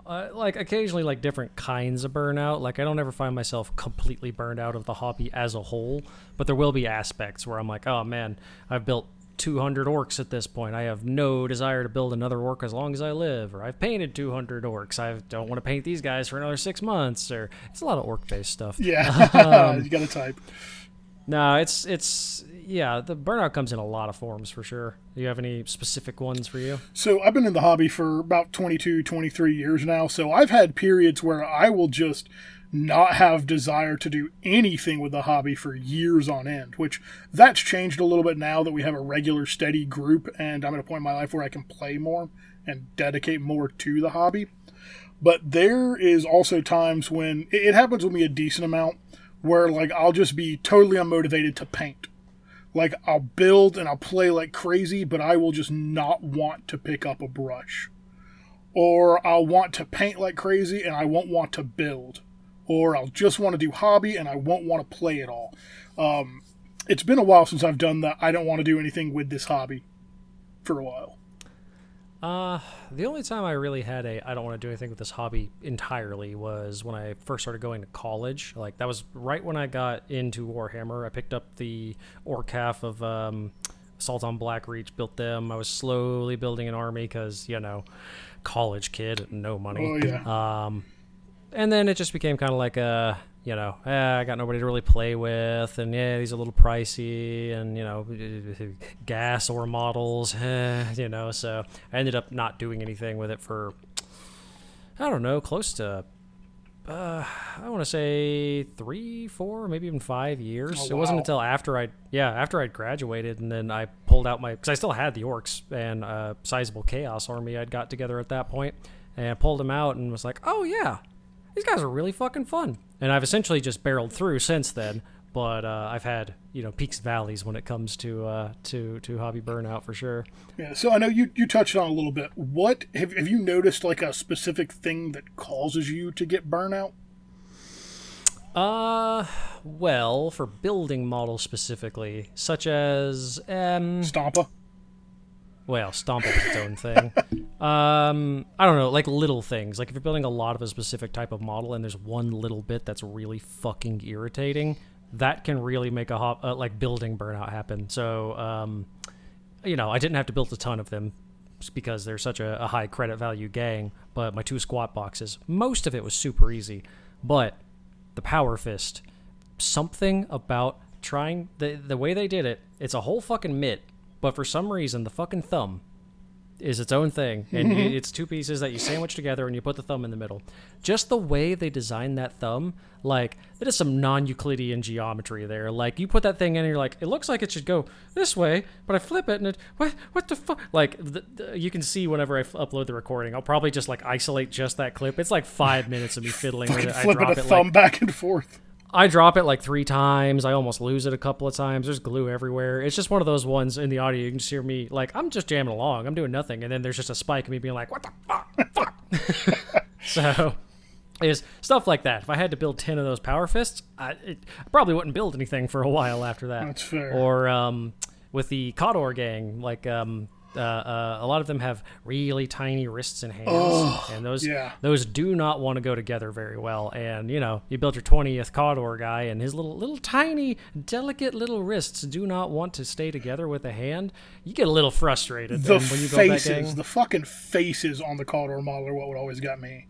uh, like occasionally like different kinds of burnout. Like I don't ever find myself completely burned out of the hobby as a whole, but there will be aspects where I'm like, oh man, I've built 200 orcs at this point. I have no desire to build another orc as long as I live, or I've painted 200 orcs. I don't want to paint these guys for another six months, or it's a lot of orc based stuff. Yeah, you got to type. No, it's it's yeah. The burnout comes in a lot of forms for sure. Do you have any specific ones for you? So I've been in the hobby for about 22, 23 years now. So I've had periods where I will just not have desire to do anything with the hobby for years on end, which that's changed a little bit now that we have a regular steady group and I'm at a point in my life where I can play more and dedicate more to the hobby. But there is also times when it happens with me a decent amount where like I'll just be totally unmotivated to paint. Like I'll build and I'll play like crazy, but I will just not want to pick up a brush. Or I'll want to paint like crazy and I won't want to build. Or I'll just want to do hobby and I won't want to play at all. Um, it's been a while since I've done that. I don't want to do anything with this hobby for a while. Uh, the only time I really had a I don't want to do anything with this hobby entirely was when I first started going to college. Like that was right when I got into Warhammer. I picked up the orc half of um, Assault on Blackreach, built them. I was slowly building an army because you know, college kid, no money. Oh yeah. Um, and then it just became kind of like a, you know, eh, I got nobody to really play with, and yeah, these are a little pricey, and you know, gas or models, eh, you know. So I ended up not doing anything with it for, I don't know, close to. Uh, I want to say three, four, maybe even five years. Oh, It wasn't until after I, yeah, after I graduated, and then I pulled out my, because I still had the orcs and a sizable chaos army I'd got together at that point, and I pulled them out and was like, oh yeah, these guys are really fucking fun. And I've essentially just barreled through since then. But uh, I've had you know peaks and valleys when it comes to uh, to to hobby burnout for sure. Yeah, so I know you, you touched on a little bit. What have, have you noticed like a specific thing that causes you to get burnout? Uh, well, for building models specifically, such as um, Stompa. Well, Stomp is its own thing. Um, I don't know, like little things. Like if you're building a lot of a specific type of model, and there's one little bit that's really fucking irritating, that can really make a hop, uh, like building burnout happen. So, um, you know, I didn't have to build a ton of them because they're such a, a high credit value gang. But my two squat boxes, most of it was super easy. But the power fist, something about trying the the way they did it. It's a whole fucking mitt, but for some reason the fucking thumb is its own thing, and it- it's two pieces that you sandwich together and you put the thumb in the middle. Just the way they designed that thumb, like that is some non-Euclidean geometry there. Like you put that thing in, and you're like, it looks like it should go this way, but I flip it and it what what the fuck? Like the, the, you can see whenever I f- upload the recording, I'll probably just like isolate just that clip. It's like five minutes of me fiddling with it. I drop a it thumb like back and forth. I drop it like three times. I almost lose it a couple of times. There's glue everywhere. It's just one of those ones in the audio. You can just hear me like I'm just jamming along. I'm doing nothing, and then there's just a spike of me being like, "What the fuck?" fuck? so is stuff like that. If I had to build ten of those power fists, I, it, I probably wouldn't build anything for a while after that. That's fair. Or um, with the Cawdor gang, like um, uh, uh, a lot of them have really tiny wrists and hands, and those yeah. those do not want to go together very well. And you know, you build your twentieth Cawdor guy, and his little little tiny delicate little wrists do not want to stay together with a hand. You get a little frustrated The then when you faces, gang. the fucking faces on the Cawdor model are what would always got me.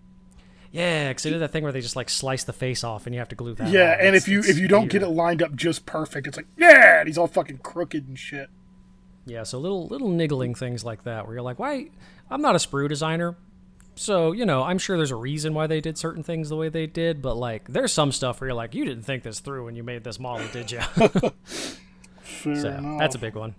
yeah, because they did that thing where they just like slice the face off, and you have to glue that. Yeah, and if you if you don't get it lined up just perfect, it's like yeah, and he's all fucking crooked and shit. Yeah, so little little niggling things like that where you're like, why? I'm not a sprue designer, so you know I'm sure there's a reason why they did certain things the way they did. But like, there's some stuff where you're like, you didn't think this through when you made this model, did you? Fair so enough. that's a big one.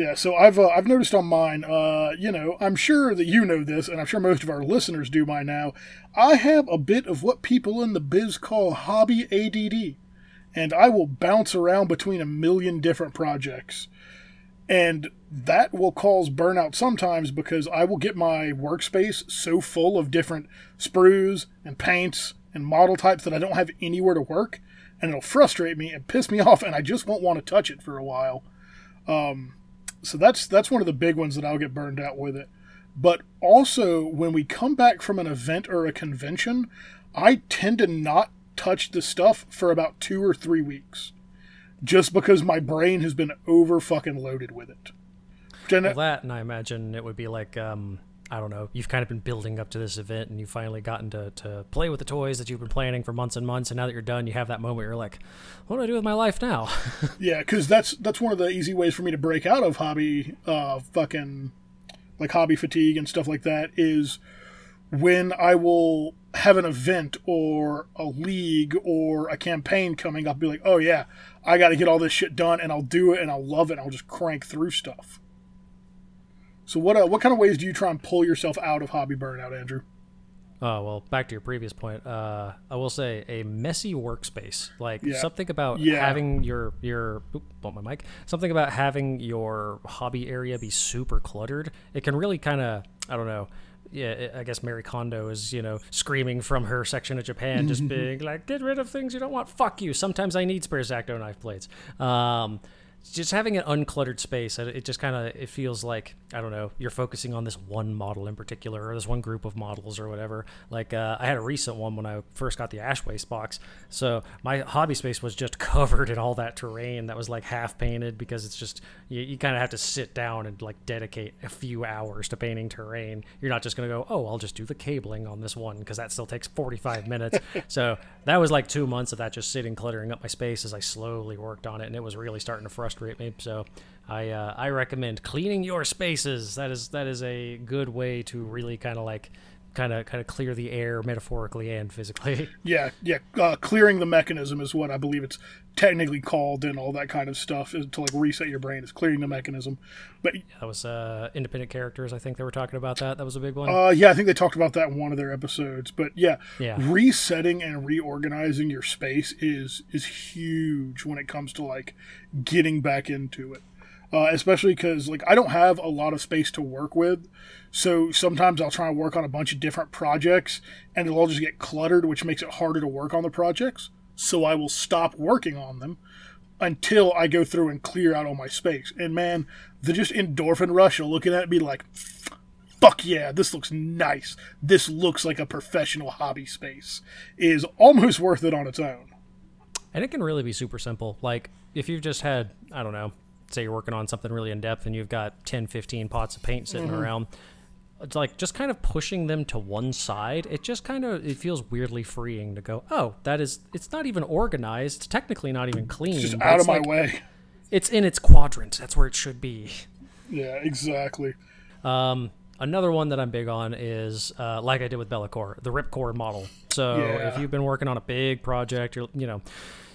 Yeah, so I've uh, I've noticed on mine, uh, you know, I'm sure that you know this, and I'm sure most of our listeners do by now. I have a bit of what people in the biz call hobby ADD, and I will bounce around between a million different projects, and that will cause burnout sometimes because I will get my workspace so full of different sprues and paints and model types that I don't have anywhere to work, and it'll frustrate me and piss me off, and I just won't want to touch it for a while um, so that's that's one of the big ones that I'll get burned out with it. But also when we come back from an event or a convention, I tend to not touch the stuff for about 2 or 3 weeks. Just because my brain has been over fucking loaded with it. Which Well, that, and I imagine it would be like, um, I don't know, you've kind of been building up to this event and you've finally gotten to, to play with the toys that you've been planning for months and months. And now that you're done, you have that moment where you're like, what do I do with my life now? Yeah, because that's that's one of the easy ways for me to break out of hobby, uh, fucking like hobby fatigue and stuff like that is when I will have an event or a league or a campaign coming up. Be like, oh yeah, I got to get all this shit done, and I'll do it, and I'll love it, and I'll just crank through stuff. So what uh, what kind of ways do you try and pull yourself out of hobby burnout, Andrew? Oh well, back to your previous point. Uh, I will say a messy workspace, like Yeah. something about Yeah. having your your oop, bump my mic. Something about having your hobby area be super cluttered. It can really kind of I don't know. Yeah, I guess Marie Kondo is you know screaming from her section of Japan, just being like, "Get rid of things you don't want." Fuck you. Sometimes I need spare X-Acto knife blades. Um, just having an uncluttered space it it just kind of it feels like i don't know you're focusing on this one model in particular or this one group of models or whatever. Like uh, i had a recent one when i first got the ash waste box. So my hobby space was just covered in all that terrain that was like half painted because it's just you, you kind of have to sit down and like dedicate a few hours to painting terrain. You're not just going to go oh i'll just do the cabling on this one because that still takes 45 minutes. So that was like two months of that just sitting cluttering up my space as i slowly worked on it and it was really starting to frustrate me. So I uh, I recommend cleaning your spaces. That is that is a good way to really kind of like kind of kind of clear the air metaphorically and physically. Yeah, yeah. Uh, clearing the mechanism is what I believe it's technically called, and all that kind of stuff is to like reset your brain. Is clearing the mechanism. But yeah, that was uh, independent characters. I think they were talking about that. That was a big one. Uh, yeah, I think they talked about that in one of their episodes. But yeah, yeah, resetting and reorganizing your space is is huge when it comes to like getting back into it. Uh, especially because like I don't have a lot of space to work with, so sometimes I'll try and work on a bunch of different projects, and it'll all just get cluttered, which makes it harder to work on the projects. So I will stop working on them until I go through and clear out all my space. And man, the just endorphin rush of looking at it be like, fuck yeah, this looks nice. This looks like a professional hobby space is almost worth it on its own. And it can really be super simple. Like if you've just had, I don't know, say you're working on something really in depth and you've got 10, 15 pots of paint sitting mm-hmm. around, it's like just kind of pushing them to one side. It just kind of it feels weirdly freeing to go, oh, that is it's not even organized. It's technically not even clean. It's just out of my way. It's in its quadrant. That's where it should be. Yeah, exactly. Um, another one that I'm big on is uh, like I did with Be'lakor, the Ripcore model. So yeah. if you've been working on a big project, you're you know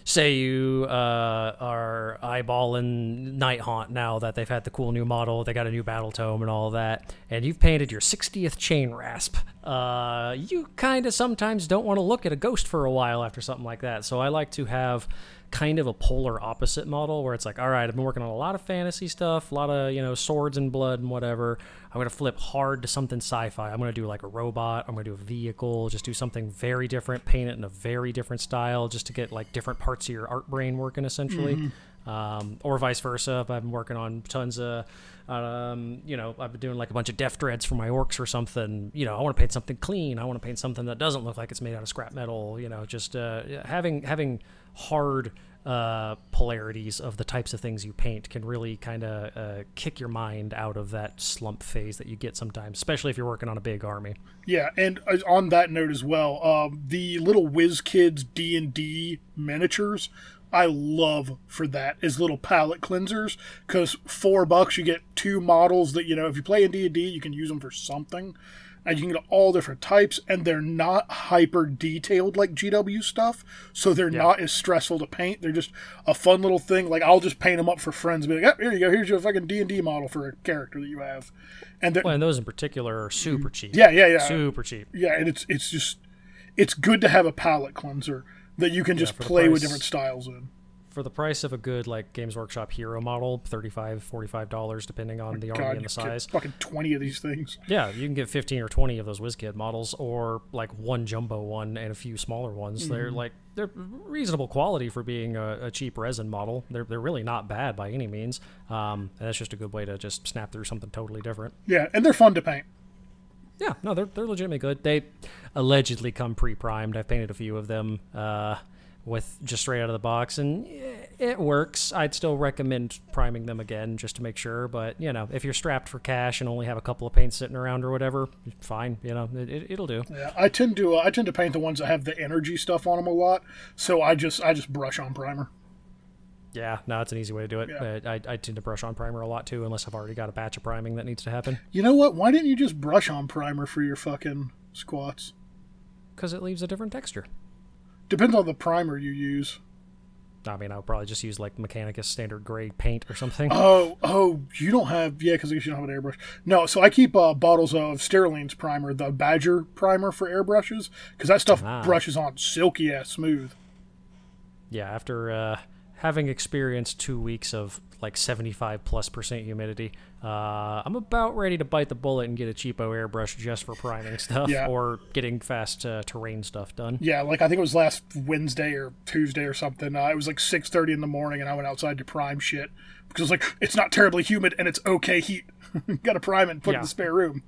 say you uh, are eyeballing Nighthaunt now that they've had the cool new model, they got a new battle tome and all that, and you've painted your 60th chain rasp. Uh, you kind of sometimes don't want to look at a ghost for a while after something like that. So I like to have kind of a polar opposite model where it's like, all right, I've been working on a lot of fantasy stuff, a lot of, you know, swords and blood and whatever. I'm going to flip hard to something sci fi. I'm going to do like a robot. I'm going to do a vehicle, just do something very different, paint it in a very different style just to get like different parts of your art brain working essentially. Mm-hmm. Um, or vice versa. If I've been working on tons of, um, you know, I've been doing like a bunch of Deff Dreads for my orcs or something. You know, I want to paint something clean. I want to paint something that doesn't look like it's made out of scrap metal. You know, just uh, having having hard uh, polarities of the types of things you paint can really kind of uh, kick your mind out of that slump phase that you get sometimes, especially if you're working on a big army. Yeah, and uh, on that note as well, um, the little WizKids D and D miniatures. I love for that as little palette cleansers because four bucks you get two models that you know if you play in D and D you can use them for something and you can get all different types, and they're not hyper detailed like GW stuff, so they're yeah. not as stressful to paint. They're just a fun little thing. Like I'll just paint them up for friends, be like, oh, here you go, here's your fucking D and D model for a character that you have, and, well, and those in particular are super cheap. Yeah, yeah, yeah, super cheap. Yeah, and it's it's just it's good to have a palette cleanser that you can just yeah, play with different styles in for the price of a good like Games Workshop hero model, 35 45 dollars depending on oh the God, army and the size. Fucking twenty of these things. Yeah, you can get fifteen or twenty of those WizKid models, or like one jumbo one and a few smaller ones. Mm-hmm. They're like they're reasonable quality for being a, a, cheap resin model. They're they're really not bad by any means. Um, and that's just a good way to just snap through something totally different. Yeah, and they're fun to paint. Yeah, no, they're they're legitimately good. They allegedly come pre-primed. I've painted a few of them. Uh, with just straight out of the box, and it works. I'd still recommend priming them again just to make sure. But you know, if you're strapped for cash and only have a couple of paints sitting around or whatever, fine. You know, it, will do. Yeah, I tend to uh, I tend to paint the ones that have the energy stuff on them a lot, so I just I just brush on primer. Yeah, no, it's an easy way to do it. Yeah. I, I tend to brush on primer a lot too, unless I've already got a batch of priming that needs to happen. You know what? Why didn't you just brush on primer for your fucking squats? Because it leaves a different texture. Depends on the primer you use. I mean, I would probably just use like Mechanicus standard gray paint or something. Oh, oh, you don't have yeah, because you don't have an airbrush. No, so I keep uh, bottles of Steriline's primer, the Badger primer for airbrushes, because that stuff ah. brushes on silky ass smooth. Yeah, after uh, having experienced two weeks of like 75 plus percent humidity. Uh, I'm about ready to bite the bullet and get a cheapo airbrush just for priming stuff Yeah. or getting fast uh, terrain stuff done. Yeah, like I think it was last Wednesday or Tuesday or something. Uh, it was like six thirty in the morning, and I went outside to prime shit because like it's not terribly humid and it's okay heat. Got to prime it and put it in the spare room.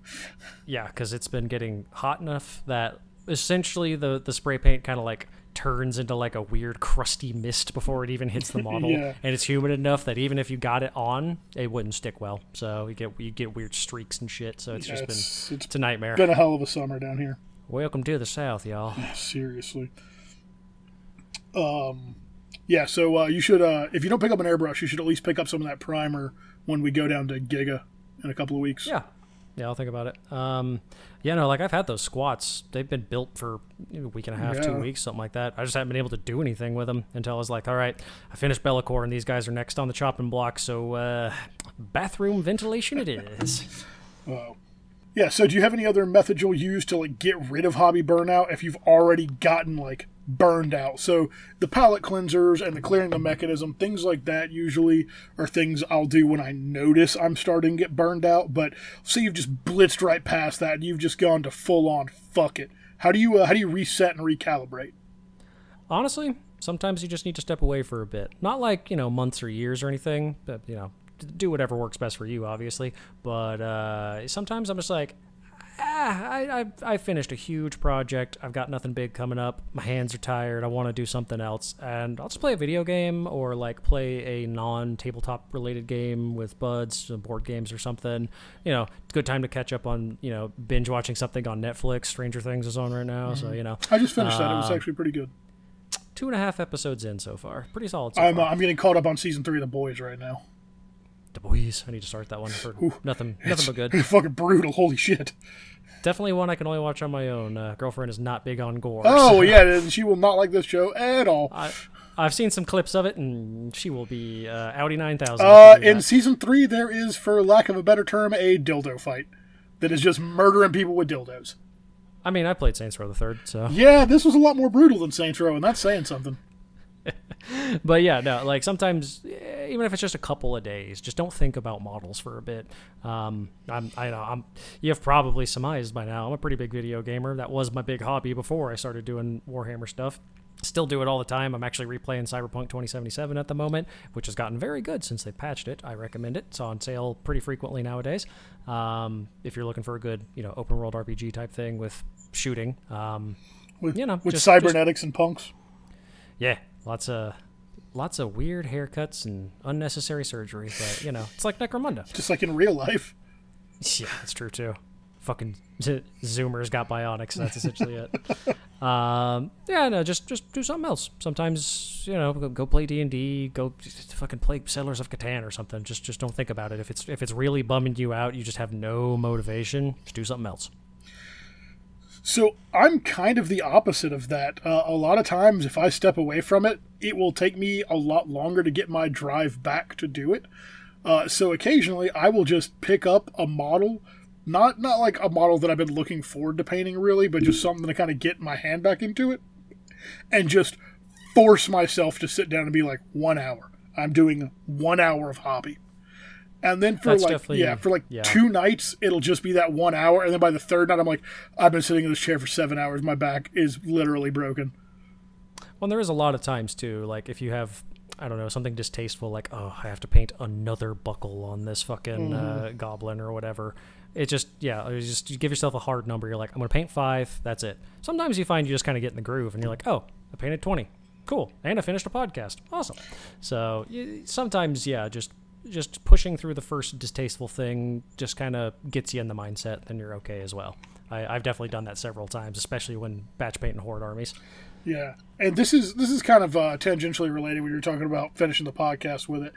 Yeah, because it's been getting hot enough that essentially the the spray paint kind of like turns into like a weird crusty mist before it even hits the model, Yeah. and it's humid enough that even if you got it on, it wouldn't stick well. So you get you get weird streaks and shit. So it's Yeah, just it's, been it's it's a nightmare. been a hell of a summer down here. Welcome to the South, y'all. Seriously. Um, yeah. So uh, you should, uh, if you don't pick up an airbrush, you should at least pick up some of that primer when we go down to Giga in a couple of weeks. Yeah. Yeah, I'll think about it. Um, yeah, no, like I've had those squats. They've been built for a week and a half, two weeks, something like that. I just haven't been able to do anything with them until I was like, all right, I finished Be'lakor and these guys are next on the chopping block. So, uh, bathroom ventilation it is. Yeah. So do you have any other methods you'll use to like get rid of hobby burnout if you've already gotten like burned out? So the palette cleansers and the clearing the mechanism, things like that, usually are things I'll do when I notice I'm starting to get burned out. But say you've just blitzed right past that and you've just gone to full on fuck it. How do you uh, how do you reset and recalibrate? Honestly, sometimes you just need to step away for a bit. Not like, you know, months or years or anything, but, you know, do whatever works best for you, obviously. But uh, sometimes I'm just like, ah, I, I, I finished a huge project. I've got nothing big coming up. My hands are tired. I want to do something else. And I'll just play a video game or like play a non tabletop related game with buds, some board games or something. You know, good time to catch up on, you know, binge watching something on Netflix. Stranger Things is on right now. So, you know, I just finished that. It was Uh, actually pretty good. two and a half episodes in so far. Pretty solid so I'm uh. I'm getting caught up on season three of The Boys right now. The Boys. I need to start that one for nothing, nothing but good. Fucking brutal. Holy shit. Definitely one I can only watch on my own. Uh, girlfriend is not big on gore. Oh so yeah, and she will not like this show at all. I, I've seen some clips of it, and she will be uh, Audi nine thousand. Uh, in season three, there is, for lack of a better term, a dildo fight that is just murdering people with dildos. I mean, I played Saints Row the Third, so. Yeah, this was a lot more brutal than Saints Row, and that's saying something. But yeah, no, like sometimes, eh, even if it's just a couple of days, just don't think about models for a bit. Um, I'm, I know, I'm. You have probably surmised by now. I'm a pretty big video gamer. That was my big hobby before I started doing Warhammer stuff. Still do it all the time. I'm actually replaying Cyberpunk 2077 at the moment, which has gotten very good since they patched it. I recommend it. It's on sale pretty frequently nowadays. Um, if you're looking for a good, you know, open world RPG type thing with shooting, um, With, You know, with just- cybernetics and punks. yeah, lots of lots of weird haircuts and unnecessary surgery, but you know, it's like Necromunda. Just like in real life. Yeah, that's true too. Fucking Zoomers got bionics. That's essentially it. Um, yeah, no, just just do something else. Sometimes you know, go, go play D and D. Go fucking play Settlers of Catan or something. Just just don't think about it. If it's if it's really bumming you out, you just have no motivation. Just do something else. So I'm kind of the opposite of that. Uh, a lot of times, if I step away from it, it will take me a lot longer to get my drive back to do it. Uh, so occasionally, I will just pick up a model, not not like a model that I've been looking forward to painting really, but just something to kind of get my hand back into it, and just force myself to sit down and be like one hour. I'm doing one hour of hobby. And then for That's like yeah, for like yeah. two nights, it'll just be that one hour, and then by the third night, I'm like, I've been sitting in this chair for seven hours. My back is literally broken. Well, there is a lot of times too. Like if you have, I don't know, something distasteful, like oh, I have to paint another buckle on this fucking uh, goblin or whatever. It just yeah, it's just you give yourself a hard number. You're like, I'm gonna paint five. That's it. Sometimes you find you just kind of get in the groove, and you're like, oh, I painted twenty. Cool, and I finished a podcast. Awesome. So sometimes yeah, just just pushing through the first distasteful thing just kind of gets you in the mindset. Then you're okay as well. I, I've definitely done that several times, especially when batch painting horde armies. Yeah, and this is this is kind of uh, tangentially related when you're talking about finishing the podcast with it.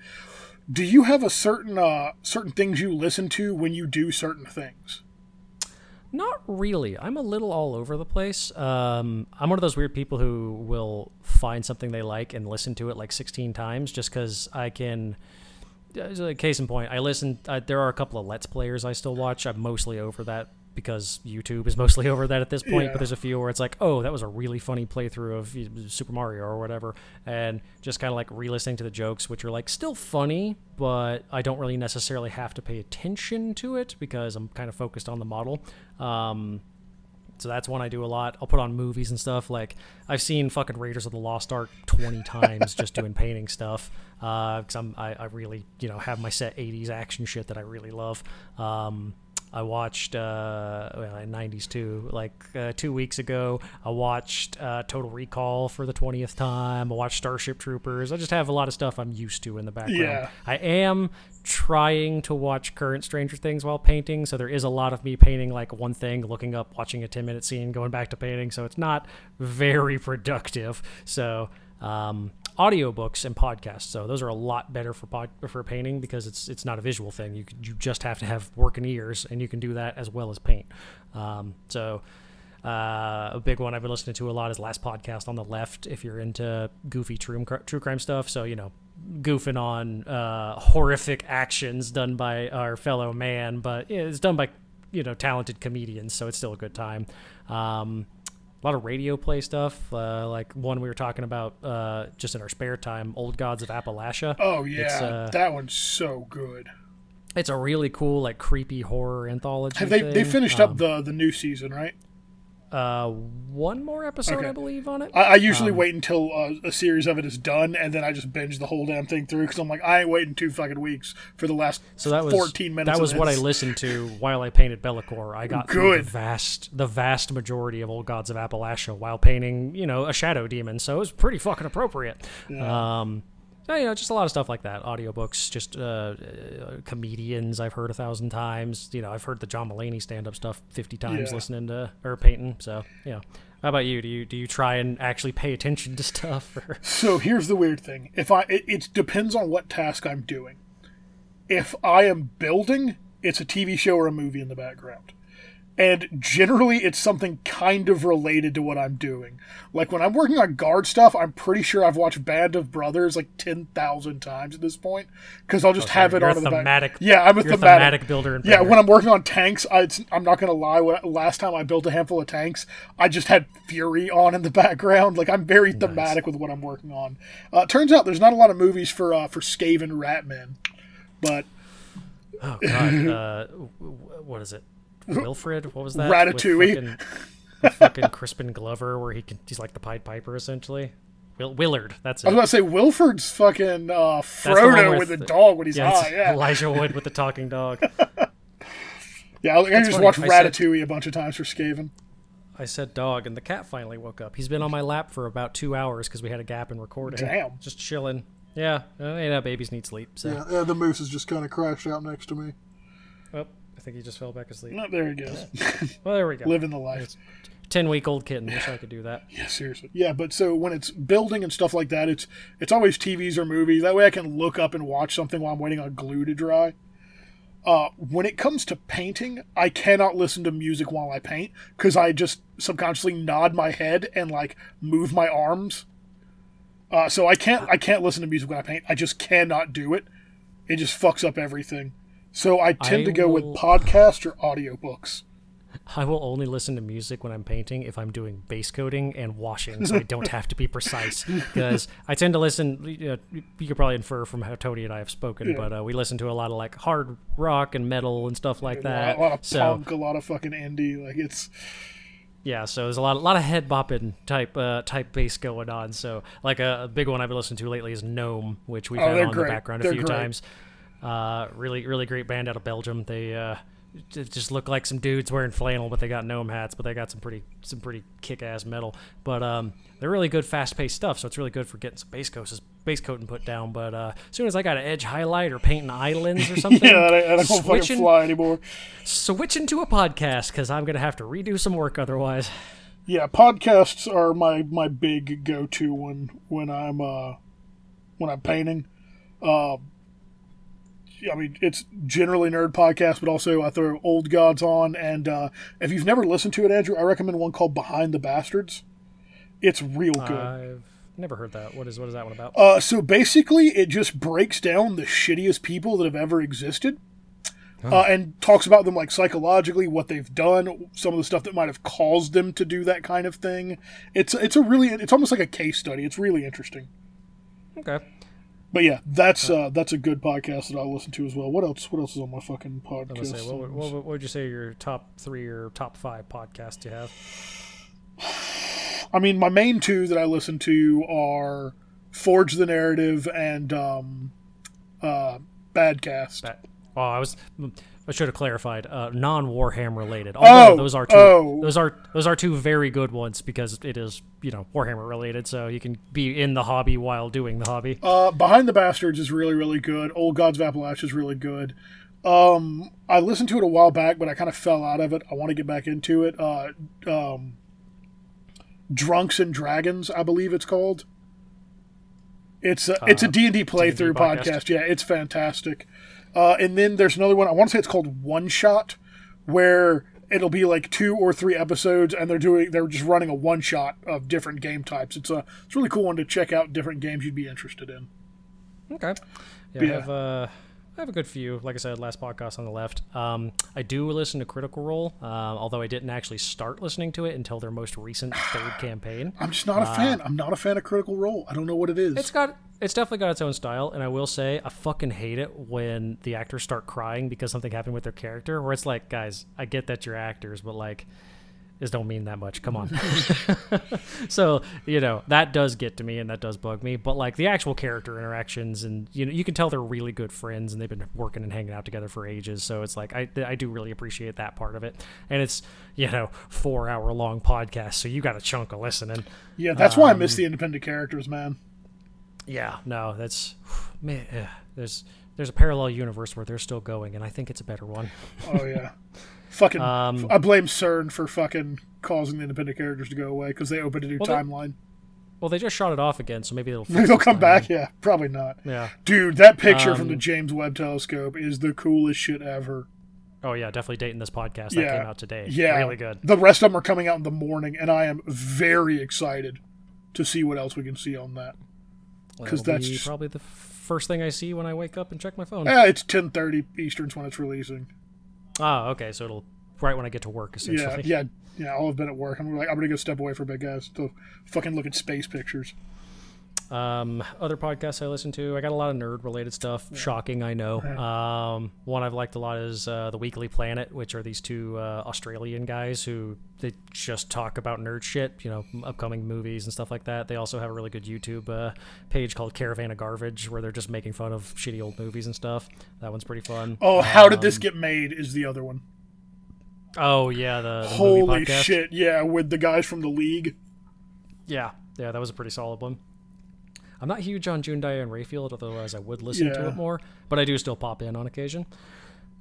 Do you have a certain uh, certain things you listen to when you do certain things? Not really. I'm a little all over the place. Um, I'm one of those weird people who will find something they like and listen to it like 16 times just because I can. Case in point, I listen. Uh, there are a couple of Let's Players I still watch. I'm mostly over that because YouTube is mostly over that at this point. Yeah. But there's a few where it's like, oh, that was a really funny playthrough of Super Mario or whatever, and just kind of like re-listening to the jokes, which are like still funny, but I don't really necessarily have to pay attention to it because I'm kind of focused on the model. Um, so that's one I do a lot. I'll put on movies and stuff. Like I've seen fucking Raiders of the Lost Ark twenty times just doing painting stuff. Because I'm I, I really you know have my set '80s action shit that I really love. Um, I watched uh, well, '90s too. Like uh, two weeks ago, I watched uh, Total Recall for the twentieth time. I watched Starship Troopers. I just have a lot of stuff I'm used to in the background. Yeah. I am trying to watch current Stranger Things while painting, so there is a lot of me painting like one thing, looking up, watching a 10 minute scene, going back to painting, so it's not very productive. So, um, audiobooks and podcasts. So those are a lot better for pod, for painting because it's it's not a visual thing. You you just have to have working ears and you can do that as well as paint. Um, so uh, a big one I've been listening to a lot is Last Podcast on the Left. If you're into goofy true true crime stuff, so you know, goofing on uh, horrific actions done by our fellow man, but it's done by you know talented comedians, so it's still a good time. Um, a lot of radio play stuff, uh, like one we were talking about uh, just in our spare time, Old Gods of Appalachia. Oh yeah, uh, that one's so good. It's a really cool, like creepy horror anthology. Have they they finished Um, up the the new season, right? Uh, one more episode, Okay. I believe, on it. I, I usually Um, wait until uh, a series of it is done, and then I just binge the whole damn thing through because I'm like, I ain't waiting two fucking weeks for the last So that was 14 minutes. That of was what I listened to while I painted Be'lakor. I got Good. the vast, the vast majority of Old Gods of Appalachia while painting, you know, a shadow demon. So it was pretty fucking appropriate. Um, you know, just a lot of stuff like that. Audiobooks, just uh, uh, comedians I've heard a thousand times. You know, I've heard the John Mulaney stand-up stuff fifty times Yeah. listening to or painting. So, you know, how about you? Do you do you try and actually pay attention to stuff? Or? So here's the weird thing: if I, it, it depends on what task I'm doing. If I am building, it's a TV show or a movie in the background. And generally, it's something kind of related to what I'm doing. Like when I'm working on guard stuff, I'm pretty sure I've watched Band of Brothers like 10,000 times at this point. Because I'll just have it you're on the back. thematic- Yeah, I'm a thematic. thematic builder and Yeah, when I'm working on tanks, I, it's, I'm not going to lie. When, last time I built a handful of tanks, I just had Fury on in the background. Like I'm very thematic with what I'm working on. Uh, turns out there's not a lot of movies for uh, for Skaven Ratman, but Oh God, uh, what is it? Wilfred? What was that? Ratatouille. With fucking, with fucking Crispin Glover, where he can, he's like the Pied Piper essentially. Will, Willard, that's it. I was about to say Wilfred's fucking uh, That's the Frodo with with the the- dog when he's yeah, high. Yeah, Elijah Wood with the talking dog. yeah. I, I just funny. watched I said- Ratatouille a bunch of times for Skaven. I said dog, and the cat finally woke up. He's been on my lap for about two hours because we had a gap in recording. Damn. Just chilling. Yeah, uh, you know, babies need sleep. So, Yeah, the moose has just kind of crashed out next to me. Oh, I think he just fell back asleep. No, there he goes, Well, there we go. living the life. Ten week old kitten. Wish I could do that. Yeah, seriously. Yeah, but so when it's building and stuff like that, it's it's always TVs or movies. That way I can look up and watch something while I'm waiting on glue to dry. Uh, when it comes to painting, I cannot listen to music while I paint because I just subconsciously nod my head and like move my arms. Uh, so I can't I can't listen to music when I paint. I just cannot do it. It just fucks up everything. So I tend I to go with will- podcasts or audiobooks. I will only listen to music when I'm painting if I'm doing base coating and washing, so I don't have to be precise. Because I tend to listen. You, know, you could probably infer from how Tony and I have spoken, but uh, we listen to a lot of like hard rock and metal and stuff like A that. lot, a lot of so punk, a lot of fucking indie. Like it's yeah, so there's a lot, a lot of head bopping type, uh, type bass going on. So like a, a big one I've been listening to lately is Gnome, which we've Oh, had on great. the background a They're few great. times. Uh, really, really great band out of Belgium. They uh, just look like some dudes wearing flannel, but they got gnome hats, but they got some pretty, some pretty kick-ass metal. But um, they're really good, fast-paced stuff. So it's really good for getting some base coats, bass coating put down. But uh, as soon as I got an edge highlight or painting islands or something, yeah, I, I don't switching, fly anymore. switching to a podcast because I'm gonna have to redo some work otherwise. Yeah, podcasts are my my big go to when when I'm uh when I'm painting. Uh, I mean, it's generally nerd podcast, but also I throw old gods on. And uh, if you've never listened to it, Andrew, I recommend one called Behind the Bastards. It's real good. I've never heard that. What is what is that one about? Uh, so basically, it just breaks down the shittiest people that have ever existed. uh, and talks about them like psychologically, what they've done, some of the stuff that might have caused them to do that kind of thing. It's it's a really it's almost like a case study. It's really interesting. Okay. But yeah, that's uh, that's a good podcast that I'll listen to as well. What else? What else is on my fucking I podcast? say, what, would- what, would- what would you say your top three or top five podcasts you have? I mean, my main two that I listen to are Forge the Narrative and um, uh, Badcast. That- Oh, I was. I should have clarified. Uh, non-Warhammer related. Oh, Although those are two. oh. Those are those are two very good ones because it is you know Warhammer related, so you can be in the hobby while doing the hobby. Uh, Behind the Bastards is really, really good. Old Gods of Appalachia is really good. Um, I listened to it a while back, but I kind of fell out of it. I want to get back into it. Uh, um, Drunks and Dragons, I believe it's called. It's a, it's a D and D playthrough podcast. podcast. Yeah, it's fantastic. Uh, and then there's another one. I want to say it's called One Shot, where it'll be like two or three episodes, and they're doing they're just running a one shot of different game types. It's a it's a really cool one to check out different games you'd be interested in. Okay. Yeah, Yeah. I have uh, I have a good few. Like I said, last podcast on the left. Um, I do listen to Critical Role, uh, although I didn't actually start listening to it until their most recent third campaign. I'm just not a fan. I'm not a fan of Critical Role. I don't know what it is. It's got it's definitely got its own style, and I will say I fucking hate it when the actors start crying because something happened with their character. Where it's like, guys, I get that you're actors, but like, this don't mean that much. Come on. so you know that does get to me, and that does bug me. But like the actual character interactions, and you know, you can tell they're really good friends, and they've been working and hanging out together for ages. So it's like I I do really appreciate that part of it, and it's you know four hour long podcast, so you got a chunk of listening. yeah, that's why I Um, miss the independent characters, man. Yeah, no, that's man. eh, There's there's a parallel universe where they're still going, and I think it's a better one. Oh yeah, fucking. Um, I blame CERN for fucking causing the independent characters to go away because they opened a new Well, they- timeline. Well, they just shot it off again, so maybe they'll Maybe they'll come back. Yeah, probably not. Yeah. Dude, that picture from Um, the James Webb Telescope is the coolest shit ever. Oh yeah, definitely dating this podcast that came out today. Yeah, really good. The rest of them are coming out in the morning, and I am very excited to see what else we can see on that. 'Cause That'll that's probably the first thing I see when I wake up and check my phone. Yeah, it's ten thirty Eastern's when it's releasing. Ah, okay, so it'll right when I get to work Yeah, essentially. yeah, yeah. I'll have been at work. I'm like, I'm gonna go step away for a bit, guys, to fucking look at space pictures. Um, other podcasts I listen to, I got a lot of nerd related stuff. Shocking, I know. Um, one I've liked a lot is uh, the Weekly Planet, which are these two uh, Australian guys who they just talk about nerd shit, you know, upcoming movies and stuff like that. They also have a really good YouTube uh, page called Caravan of Garbage, where they're just making fun of shitty old movies and stuff. That one's pretty fun. Oh, how did Um, this get made? Is the other one. Oh yeah, the, the Holy movie podcast. shit! Yeah, with the guys from the league. Yeah, yeah, that was a pretty solid one. I'm not huge on June Diane Raphael, otherwise I would listen to it more, but I do still pop in on occasion.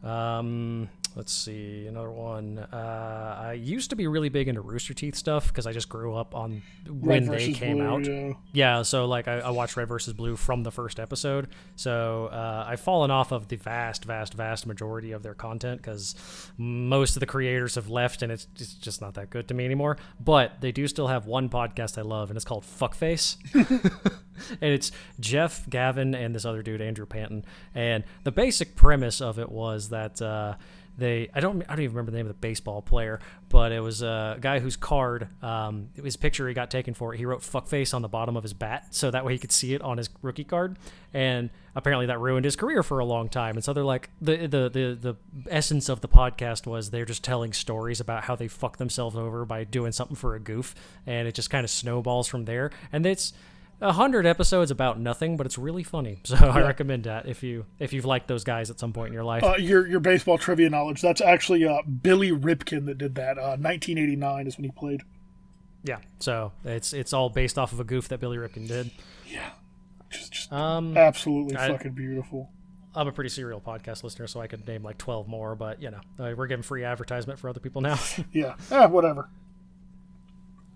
Um, let's see, another one. Uh, I used to be really big into Rooster Teeth stuff because I just grew up on when Red they came Blue, out. yeah. Yeah, so like I, I watched Red versus Blue from the first episode. So uh, I've fallen off of the vast, vast, vast majority of their content because most of the creators have left, and it's, it's just not that good to me anymore. But they do still have one podcast I love, and it's called Fuckface. and it's Jeff, Gavin, and this other dude, Andrew Panton. And the basic premise of it was that uh, they I don't I don't even remember the name of the baseball player, but it was a guy whose card, um, his picture he got taken for. it, He wrote "fuckface" on the bottom of his bat, so that way he could see it on his rookie card. And apparently that ruined his career for a long time. And so they're like the the the the essence of the podcast was they're just telling stories about how they fuck themselves over by doing something for a goof, and it just kind of snowballs from there. And it's hundred episodes about nothing, but it's really funny. So I recommend that if you if you've liked those guys at some point in your life. Uh, your your baseball trivia knowledge. That's actually uh, Billy Ripken that did that. Uh, 1989 is when he played. yeah, so it's it's all based off of a goof that Billy Ripken did. Yeah, just just Um, absolutely I- fucking beautiful. I'm a pretty serial podcast listener, so I could name like 12 more, but you know, uh, we're giving free advertisement for other people now. Yeah, ah, whatever.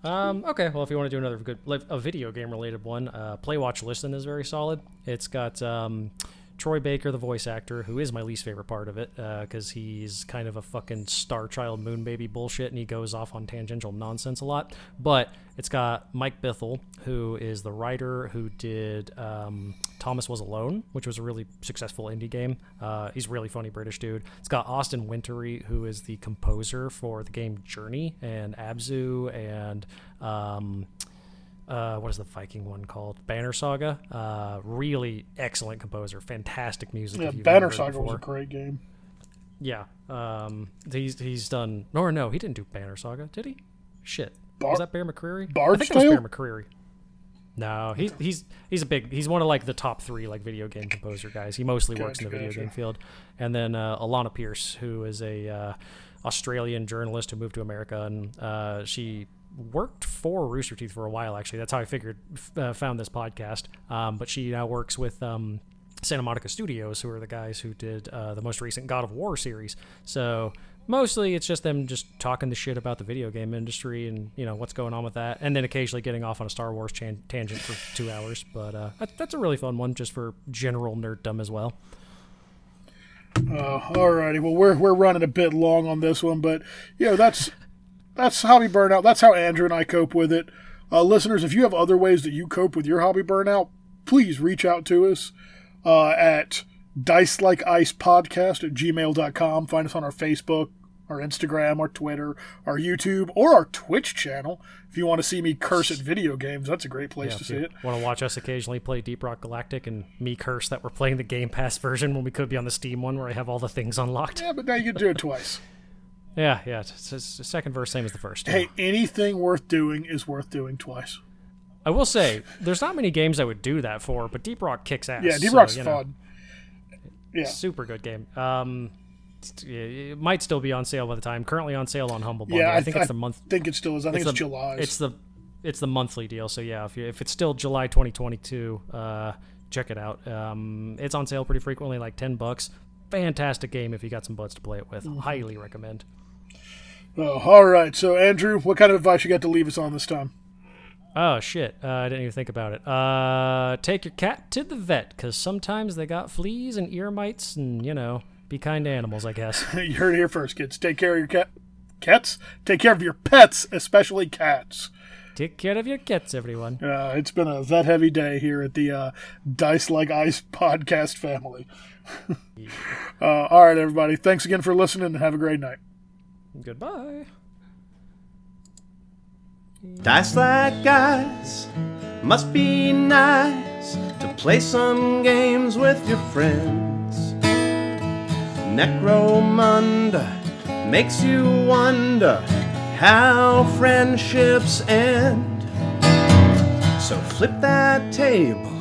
Um, okay, well, if you want to do another good, like, a video game related one, uh, Play Watch Listen is very solid. It's got um, Troy Baker, the voice actor, who is my least favorite part of it, because he's kind of a fucking Star Child Moon Baby bullshit, and he goes off on tangential nonsense a lot. But it's got Mike Bithell, who is the writer who did um, Thomas Was Alone, which was a really successful indie game. Uh, he's a really funny British dude. It's got Austin Wintory, who is the composer for the game Journey and Abzu and. Um, uh, what is the Viking one called? Banner Saga. Uh, really excellent composer, fantastic music. Yeah, Banner Saga was a great game. Yeah, um, he's he's done. Or no, he didn't do Banner Saga, did he? Shit, Bar- was that Bear McCreary? I think it was Bear McCreary. No, he's he's he's a big. He's one of like the top three like video game composer guys. He mostly works in the video gotcha. game field. And then uh, Alana Pierce, who is a uh, Australian journalist who moved to America, and uh, she worked for Rooster Teeth for a while. Actually, that's how I figured uh, found this podcast. Um, but she now works with. Um, Santa Monica Studios, who are the guys who did uh, the most recent God of War series. So mostly it's just them just talking the shit about the video game industry and you know what's going on with that, and then occasionally getting off on a Star Wars chan- tangent for two hours. But uh, that's a really fun one, just for general nerddom as well. Uh, alrighty, well we're we're running a bit long on this one, but you know that's that's hobby burnout. That's how Andrew and I cope with it. Uh, listeners, if you have other ways that you cope with your hobby burnout, please reach out to us uh, at dice like ice podcast at gmail.com. Find us on our Facebook, our Instagram, our Twitter, our YouTube, or our Twitch channel. If you want to see me curse at video games, that's a great place Yeah, to see it. want to watch us occasionally play Deep Rock Galactic and me curse that we're playing the Game Pass version when we could be on the Steam one where I have all the things unlocked. Yeah, but now you can do it twice. Yeah, yeah. It's, it's the second verse, same as the first. Hey, anything worth doing is worth doing twice. I will say, there's not many games I would do that for, but Deep Rock kicks ass. Yeah, Deep so, Rock's you know. fun. Yeah. Super good game. Um, it might still be on sale by the time. Currently on sale on Humble Bundle. Yeah, I think it's the month. I think it still is. I think it's, the, July. It's the it's the monthly deal. So yeah, if you, if it's still July 2022, uh, check it out. Um, it's on sale pretty frequently, like ten bucks. Fantastic game if you got some buds to play it with. Mm-hmm. Highly recommend. Oh, all right. So, Andrew, what kind of advice you got to leave us on this time? Oh shit! Uh, I didn't even think about it. Uh, take your cat to the vet because sometimes they got fleas and ear mites, and you know, be kind to animals, I guess. you heard it here first, kids. Take care of your cat. Cats. Take care of your pets, especially cats. Take care of your cats, everyone. Uh, it's been a vet heavy day here at the uh, Dice Like Ice podcast family. uh, all right, everybody. Thanks again for listening and have a great night. Goodbye. Dice like guys, must be nice to play some games with your friends. Necromunda makes you wonder how friendships end. So flip that table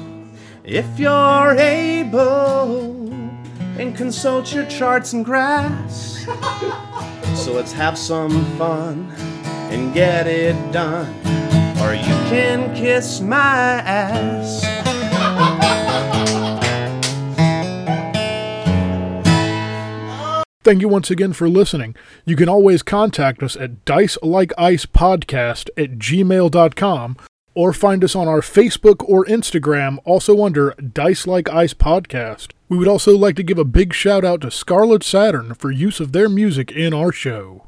if you're able and consult your charts and graphs. So let's have some fun and get it done. Or you can kiss my ass. Thank you once again for listening. You can always contact us at dicelikeIcePodcast at gmail.com or find us on our Facebook or Instagram, also under Dice Like Ice Podcast. We would also like to give a big shout out to Scarlet Saturn for use of their music in our show.